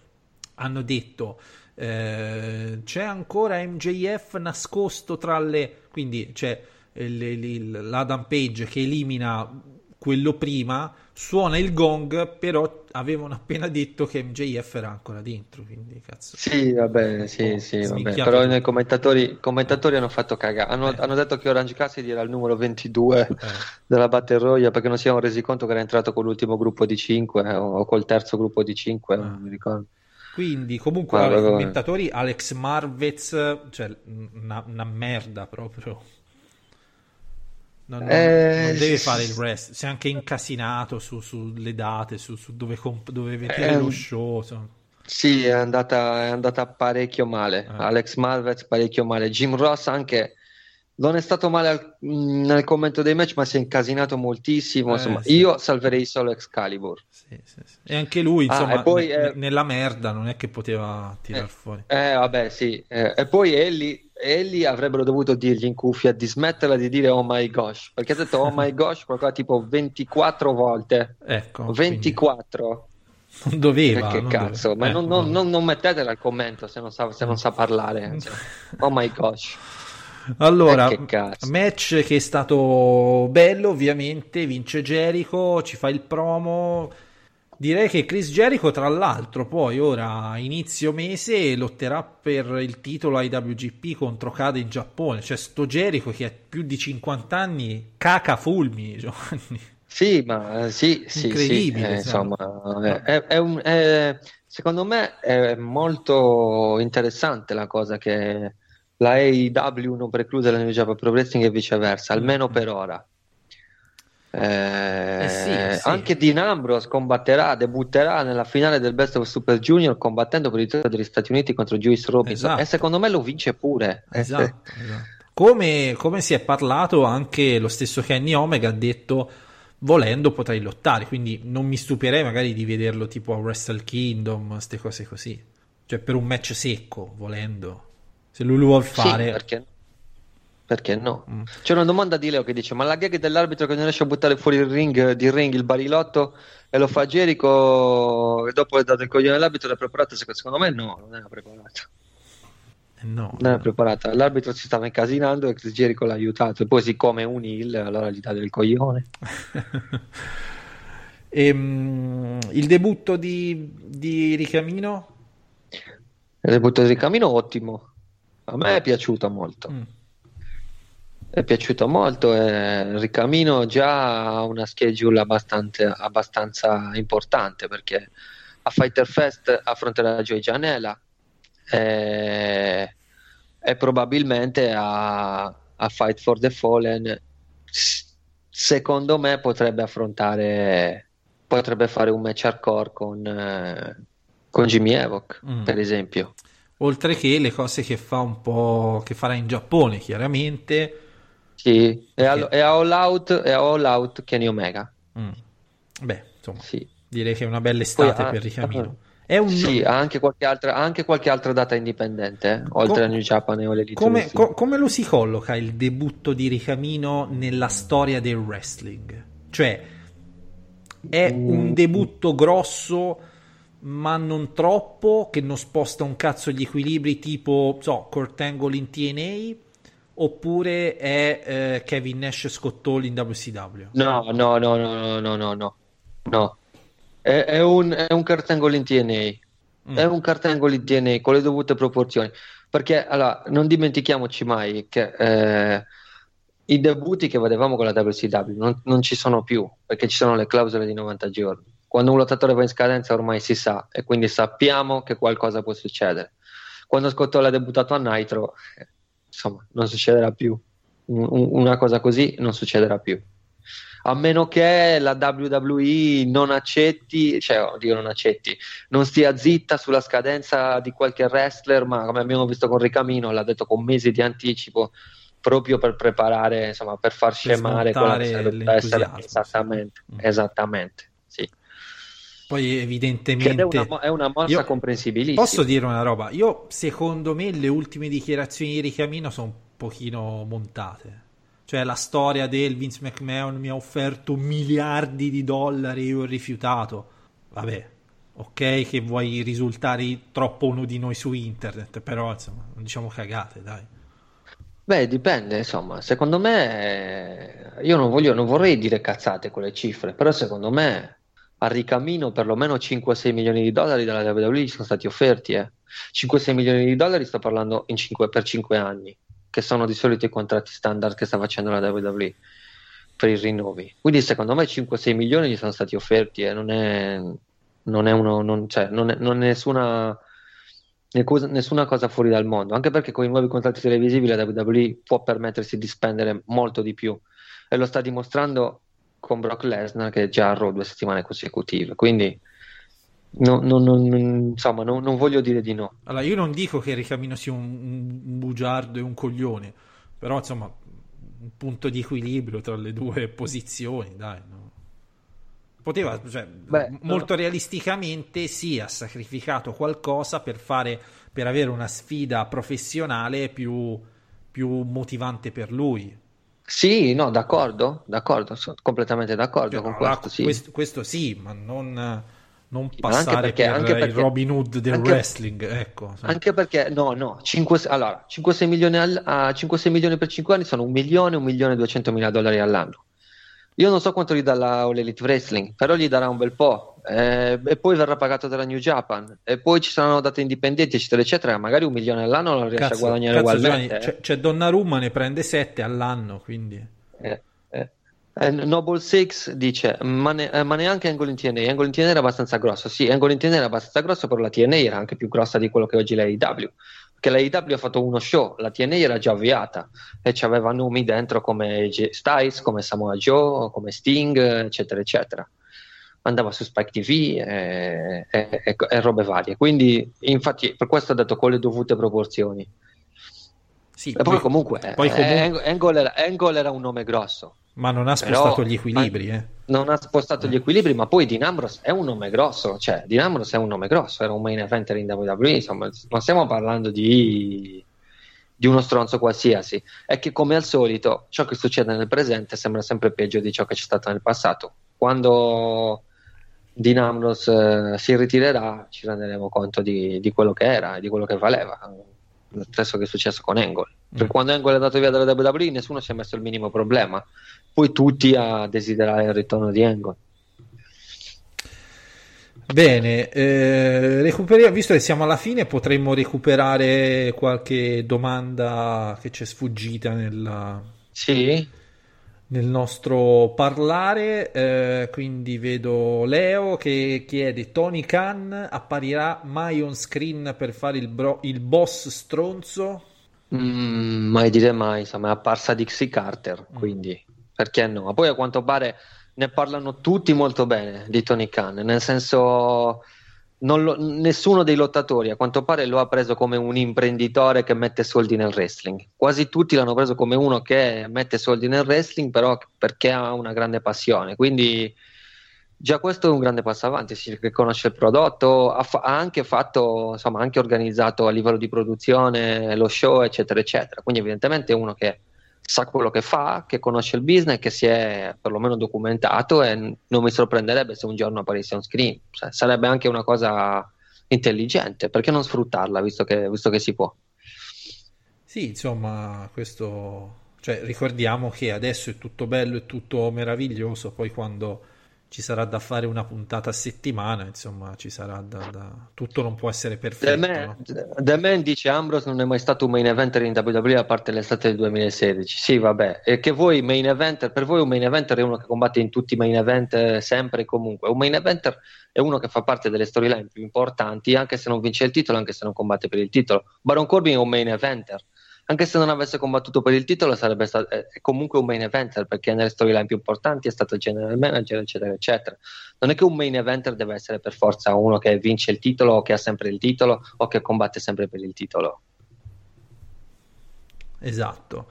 S1: hanno detto eh, c'è ancora MJF nascosto tra le... quindi c'è il- l'Adam Page che elimina quello prima, suona il gong, però avevano appena detto che MJF era ancora dentro, quindi cazzo.
S2: Sì, vabbè, sì,
S1: Oh,
S2: sì, vabbè. Però i commentatori, commentatori hanno fatto cagare. Hanno,
S1: Eh.
S2: hanno detto che Orange Cassidy era il numero 22
S1: Eh.
S2: della Battle Royale perché non si erano resi conto che era entrato con l'ultimo gruppo di 5 o col terzo gruppo di 5, non mi ricordo.
S1: Quindi, comunque, i commentatori Alex Marvez, cioè una merda proprio. Non, non-
S2: Eh,
S1: non deve fare il rest, si è anche incasinato su- sulle date, su, su dove, comp- dove vedere
S2: Eh,
S1: lo show. insomma.
S2: Sì, è andata, è andata parecchio male.
S1: Eh.
S2: Alex Malvez parecchio male. Jim Ross anche non è stato male al- mh, nel commento dei match, ma si è incasinato moltissimo.
S1: Eh,
S2: Insomma,
S1: sì.
S2: io salverei solo Excalibur.
S1: Sì, sì. E anche lui,
S2: Ah,
S1: insomma,
S2: e poi,
S1: ne-
S2: eh,
S1: nella merda non è che poteva tirar fuori.
S2: Eh, vabbè, sì. Eh, e poi Ellie, Ellie avrebbero dovuto dirgli in cuffia di smetterla di dire oh my gosh, perché ha detto oh my gosh qualcosa tipo 24 volte.
S1: Ecco, quindi
S2: 24.
S1: non doveva.
S2: che
S1: non
S2: cazzo,
S1: doveva.
S2: ma
S1: Eh,
S2: non, non- non- non mettetela al commento se non sa, se non sa parlare. Oh my gosh.
S1: Allora,
S2: Eh, che
S1: match che è stato bello, ovviamente, vince Jericho, ci fa il promo. Direi che Chris Jericho, tra l'altro, poi ora inizio mese lotterà per il titolo IWGP contro Kade in Giappone. Cioè, sto Jericho che ha più di 50 anni, caca fulmini, Giovanni.
S2: Sì, ma eh, sì, sì, sì,
S1: Incredibile,
S2: eh,
S1: insomma.
S2: insomma, è- è- è un- è- secondo me è molto interessante la cosa che la AEW non preclude la New Japan Pro Wrestling e viceversa, almeno per ora. Eh,
S1: Eh sì, sì.
S2: Anche Dean Ambrose combatterà, debutterà nella finale del Best of Super Junior combattendo per il titolo degli Stati Uniti contro Juice Robinson
S1: Esatto.
S2: e secondo me lo vince pure. Eh,
S1: Esatto, esatto. Come, come si è parlato, anche lo stesso Kenny Omega ha detto volendo potrei lottare, quindi non mi stupirei magari di vederlo tipo a Wrestle Kingdom, queste cose così. Cioè per un match secco, volendo. Se lui lo vuol
S2: Sì,
S1: fare...
S2: perché, perché no?
S1: Mm.
S2: C'è una domanda di Leo che dice: Ma la gag dell'arbitro che non riesce a buttare fuori il ring, di ring il barilotto e lo fa Jericho e dopo è dato il coglione all'arbitro l'ha preparata? Secondo me no, non era preparata.
S1: Eh, No,
S2: Non era preparata. L'arbitro si stava incasinando e Jericho l'ha aiutato. E poi, siccome è un heel, allora gli dà del coglione.
S1: Ehm, il debutto di, di Ricamino?
S2: Il debutto di Camino, ottimo. A me è piaciuto molto.
S1: Mm.
S2: È piaciuto molto. E Ricamino già ha una schedule abbastanza, abbastanza importante perché a Fighter Fest affronterà Joy Janela e, e probabilmente a, a Fight for the Fallen secondo me potrebbe affrontare potrebbe fare un match hardcore con, eh, con Jimmy Evoc
S1: Mm.
S2: per esempio
S1: Oltre che le cose che fa un po' che farà in Giappone, chiaramente.
S2: sì, e, a, e a All Out a All Out Kenny Omega
S1: Mm. Beh, insomma,
S2: sì.
S1: direi che è una bella estate
S2: Poi, ah,
S1: per Ricamino. È un...
S2: Sì, ha anche qualche altra, anche qualche altra data indipendente, eh, oltre
S1: Com-
S2: a New Japan e all'Elite
S1: Come, co- come lo si colloca il debutto di Ricamino nella storia del wrestling? Cioè, è un debutto grosso, ma non troppo, che non sposta un cazzo gli equilibri, tipo, so, Kurt Angle in TNA, oppure è eh, Kevin Nash Scott Hall in WCW?
S2: No, no, no, no, no, no, no, no. no. È, è un, è un Kurt Angle in TNA.
S1: Mm.
S2: È un Kurt Angle in TNA con le dovute proporzioni. Perché, allora, non dimentichiamoci mai che eh, i debutti che vedevamo con la WCW non, non ci sono più, perché ci sono le clausole di 90 giorni. Quando un lottatore va in scadenza ormai si sa, e quindi sappiamo che qualcosa può succedere. Quando Scott Hall ha debuttato a Nitro, insomma, non succederà più. Un- un- una cosa così non succederà più a meno che la WWE non accetti, cioè oddio non accetti, non stia zitta sulla scadenza di qualche wrestler, ma come abbiamo visto con Ricamino, l'ha detto con mesi di anticipo, proprio per preparare, insomma, per far scemare quella che sarebbe essere esattamente,
S1: sì.
S2: Esattamente.
S1: Poi
S2: ed è
S1: evidentemente...
S2: una, è una mossa
S1: Io-
S2: comprensibilissima.
S1: Posso dire una roba? Io, secondo me, le ultime dichiarazioni di Ricamino sono un pochino montate. Cioè, la storia del Vince McMahon mi ha offerto miliardi di dollari e io ho rifiutato. Vabbè, ok che vuoi risultare troppo uno di noi su internet, però, insomma, non diciamo cagate, dai.
S2: Beh, dipende, insomma, secondo me, eh, io non voglio, non vorrei dire cazzate con le cifre, però secondo me a ricamino perlomeno 5-6 milioni di dollari dalla WWE sono stati offerti, eh. 5-6 milioni di dollari sto parlando in cinque- per 5 anni, che sono di solito i contratti standard che sta facendo la WWE per i rinnovi. Quindi secondo me 5-6 milioni gli sono stati offerti e non è, non è, uno, non, cioè, non è, non è nessuna, nessuna cosa fuori dal mondo, anche perché con i nuovi contratti televisivi la WWE può permettersi di spendere molto di più e lo sta dimostrando con Brock Lesnar che è già a due settimane consecutive. Quindi no- no- no- non- insomma, non- non voglio dire di no.
S1: Allora, io non dico che Ricamino sia un, un bugiardo e un coglione, però, insomma, un punto di equilibrio tra le due posizioni, dai. Poteva, cioè,
S2: Beh,
S1: molto realisticamente, sì, ha sacrificato qualcosa per fare, per avere una sfida professionale più, più motivante per lui.
S2: Sì, no, d'accordo, d'accordo, sono completamente d'accordo
S1: Cioè,
S2: con
S1: allora,
S2: questo, sì.
S1: questo, questo sì, ma non, non passare
S2: perché-
S1: per
S2: anche
S1: il
S2: perché-
S1: Robin Hood del
S2: anche-
S1: wrestling, ecco.
S2: Anche perché, no, no, 5, allora, 5-6 milioni, al- a 5-6 milioni per 5 anni sono 1 milione, 1 milione e 200 mila dollari all'anno. Io non so quanto gli dà la All Elite Wrestling, però gli darà un bel po'. Eh, e poi verrà pagato dalla New Japan. E poi ci saranno date indipendenti, eccetera, eccetera. Magari un milione all'anno lo riesce a guadagnare
S1: cazzo,
S2: ugualmente.
S1: Giovanni,
S2: eh.
S1: c'è, Donnarumma ne prende 7 all'anno, quindi
S2: Eh, eh. Eh, Noble Six dice: ma, ne- eh, ma neanche Angle in TNA. Angle in TNA era abbastanza grosso. Sì, Angle in TNA era abbastanza grosso, però la TNA era anche più grossa di quello che oggi è la AEW. Perché la AEW ha fatto uno show, la TNA era già avviata e c'aveva nomi dentro come AJ Styles, come Samoa Joe, come Sting, eccetera, eccetera. Andava su Spike TV e, e- e- e robe varie. Quindi, infatti, per questo ho detto con le dovute proporzioni.
S1: sì,
S2: E poi, comunque,
S1: poi
S2: eh,
S1: comunque-
S2: Angle, era, Angle era un nome grosso.
S1: ma non ha
S2: Però-
S1: spostato gli equilibri, eh.
S2: non ha spostato gli equilibri, ma poi Dean Ambrose è un nome grosso, cioè Dean Ambrose è un nome grosso, era un main eventer in WWE, insomma, non stiamo parlando di, di uno stronzo qualsiasi, è che come al solito ciò che succede nel presente sembra sempre peggio di ciò che c'è stato nel passato. Quando Dean Ambrose eh, si ritirerà ci renderemo conto di, di quello che era e di quello che valeva, lo stesso che è successo con Angle. Perché
S1: Mm.
S2: quando Angle è andato via dalla WWE nessuno si è messo il minimo problema, poi tutti a desiderare il ritorno di Angle.
S1: Bene, eh, visto che siamo alla fine, potremmo recuperare qualche domanda che ci è sfuggita nella,
S2: Sì,
S1: nel nostro parlare. eh, quindi vedo Leo che chiede: Tony Khan apparirà mai on screen per fare il, bro- il boss stronzo?
S2: Mm, mai dire mai, insomma, è apparsa Dixie Carter, quindi perché no? Ma poi a quanto pare ne parlano tutti molto bene di Tony Khan, nel senso lo- nessuno dei lottatori a quanto pare lo ha preso come un imprenditore che mette soldi nel wrestling. Quasi tutti l'hanno preso come uno che mette soldi nel wrestling, però perché ha una grande passione. Quindi già questo è un grande passo avanti, sì, che conosce il prodotto, ha, fa- ha anche fatto, insomma, anche organizzato a livello di produzione lo show, eccetera, eccetera. Quindi evidentemente è uno che sa quello che fa, che conosce il business, che si è perlomeno documentato e non mi sorprenderebbe se un giorno apparisse on screen. Cioè, sarebbe anche una cosa intelligente, perché non sfruttarla, visto che, visto che si può?
S1: Sì, insomma, questo... Cioè, ricordiamo che adesso è tutto bello e tutto meraviglioso, poi quando ci sarà da fare una puntata a settimana, insomma, ci sarà da... da... Tutto non può essere
S2: The
S1: perfetto,
S2: Man,
S1: no?
S2: The Man dice Ambrose non è mai stato un main eventer in WWE a parte l'estate del 2016. Sì, vabbè, e che voi main eventer, per voi un main eventer è uno che combatte in tutti i main event eh, sempre e comunque. Un main eventer è uno che fa parte delle storyline più importanti, anche se non vince il titolo, anche se non combatte per il titolo. Baron Corbin è un main eventer. Anche se non avesse combattuto per il titolo, sarebbe stato è è comunque un main eventer perché nelle storyline più importanti è stato general manager, eccetera, eccetera. Non è che un main eventer deve essere per forza uno che vince il titolo o che ha sempre il titolo o che combatte sempre per il titolo.
S1: Esatto.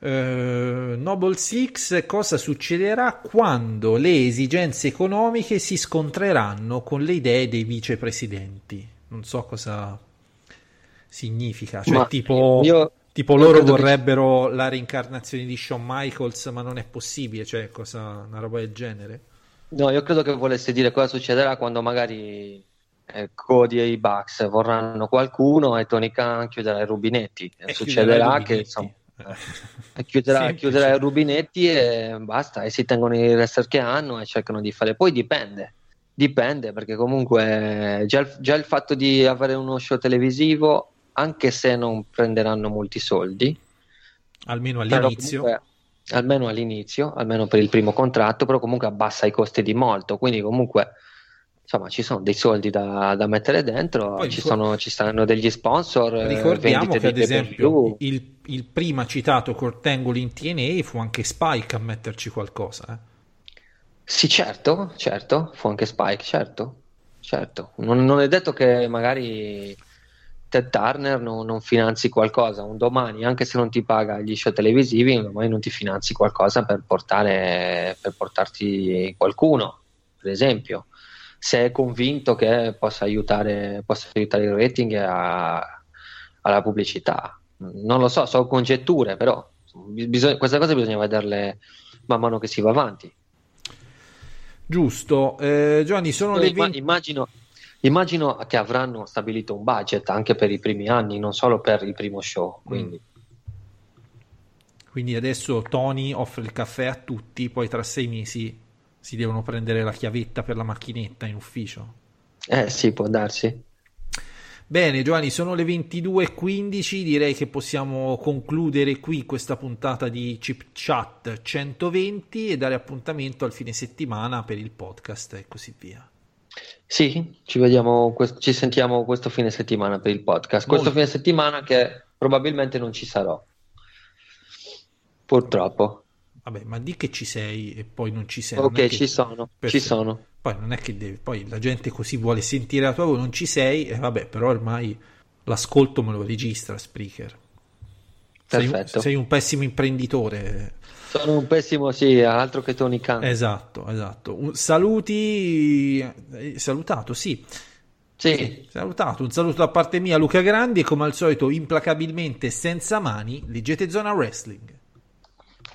S1: Eh, Noble Six, cosa succederà quando le esigenze economiche si scontreranno con le idee dei vicepresidenti? Non so cosa significa, cioè
S2: Ma
S1: tipo,
S2: io-
S1: tipo loro
S2: credo che-
S1: vorrebbero la reincarnazione di Shawn Michaels, ma non è possibile, cioè cosa, una roba del genere.
S2: No, io credo che volesse dire cosa succederà quando magari eh, Cody e i Bucks vorranno qualcuno e Tony Khan chiuderà i rubinetti.
S1: E
S2: succederà che insomma,
S1: Eh.
S2: e chiuderà, chiuderà i rubinetti e basta, e si tengono i wrestler che hanno e cercano di fare. Poi dipende, dipende perché comunque già il, già il fatto di avere uno show televisivo, anche se non prenderanno molti soldi,
S1: Almeno all'inizio.
S2: comunque, almeno all'inizio, almeno per il primo contratto, però comunque abbassa i costi di molto, quindi comunque insomma ci sono dei soldi da, da mettere dentro,
S1: Poi
S2: ci, sono, ci saranno degli sponsor, eh,
S1: Ricordiamo che ad esempio il, il prima citato Kurt Angle in TNA fu anche Spike a metterci qualcosa. eh.
S2: Sì, certo, certo, fu anche Spike, certo, certo. Non, non è detto che magari Ted Turner non, non finanzi qualcosa un domani, anche se non ti paga gli show televisivi, un domani non ti finanzi qualcosa per portare, per portarti qualcuno, per esempio, se è convinto che possa aiutare, possa aiutare il rating a- alla pubblicità. Non lo so, sono congetture, però bisogna- queste cose bisogna vederle man mano che si va avanti.
S1: Giusto, eh, Giovanni, sono le
S2: Imma-
S1: 20.
S2: immagino, immagino che avranno stabilito un budget anche per i primi anni, non solo per il primo show. Quindi,
S1: Quindi adesso Tony offre il caffè a tutti, poi tra sei mesi si devono prendere la chiavetta per la macchinetta in ufficio.
S2: eh sì, può darsi.
S1: Bene, Giovanni, sono le 22.15, direi che possiamo concludere qui questa puntata di Chip Chat 120 e dare appuntamento al fine settimana per il podcast e così via.
S2: Sì, ci vediamo, ci sentiamo questo fine settimana per il podcast. Questo
S1: Molto.
S2: fine settimana che probabilmente non ci sarò. Purtroppo.
S1: Vabbè, ma di che ci sei e poi non ci sei.
S2: Ok,
S1: che-
S2: ci sono, ci
S1: Perfetto.
S2: sono.
S1: Poi non è che devi, poi la gente così vuole sentire la tua voce, non ci sei, e vabbè, però ormai l'ascolto me lo registra Spreaker. Sei
S2: Perfetto.
S1: sei un pessimo imprenditore.
S2: Sono un pessimo, sì, altro che Tony Khan.
S1: Esatto, esatto. Un- saluti, eh, salutato, sì.
S2: Sì,
S1: Salutato, un saluto da parte mia Luca Grandi e come al solito implacabilmente senza mani, leggete Zona Wrestling.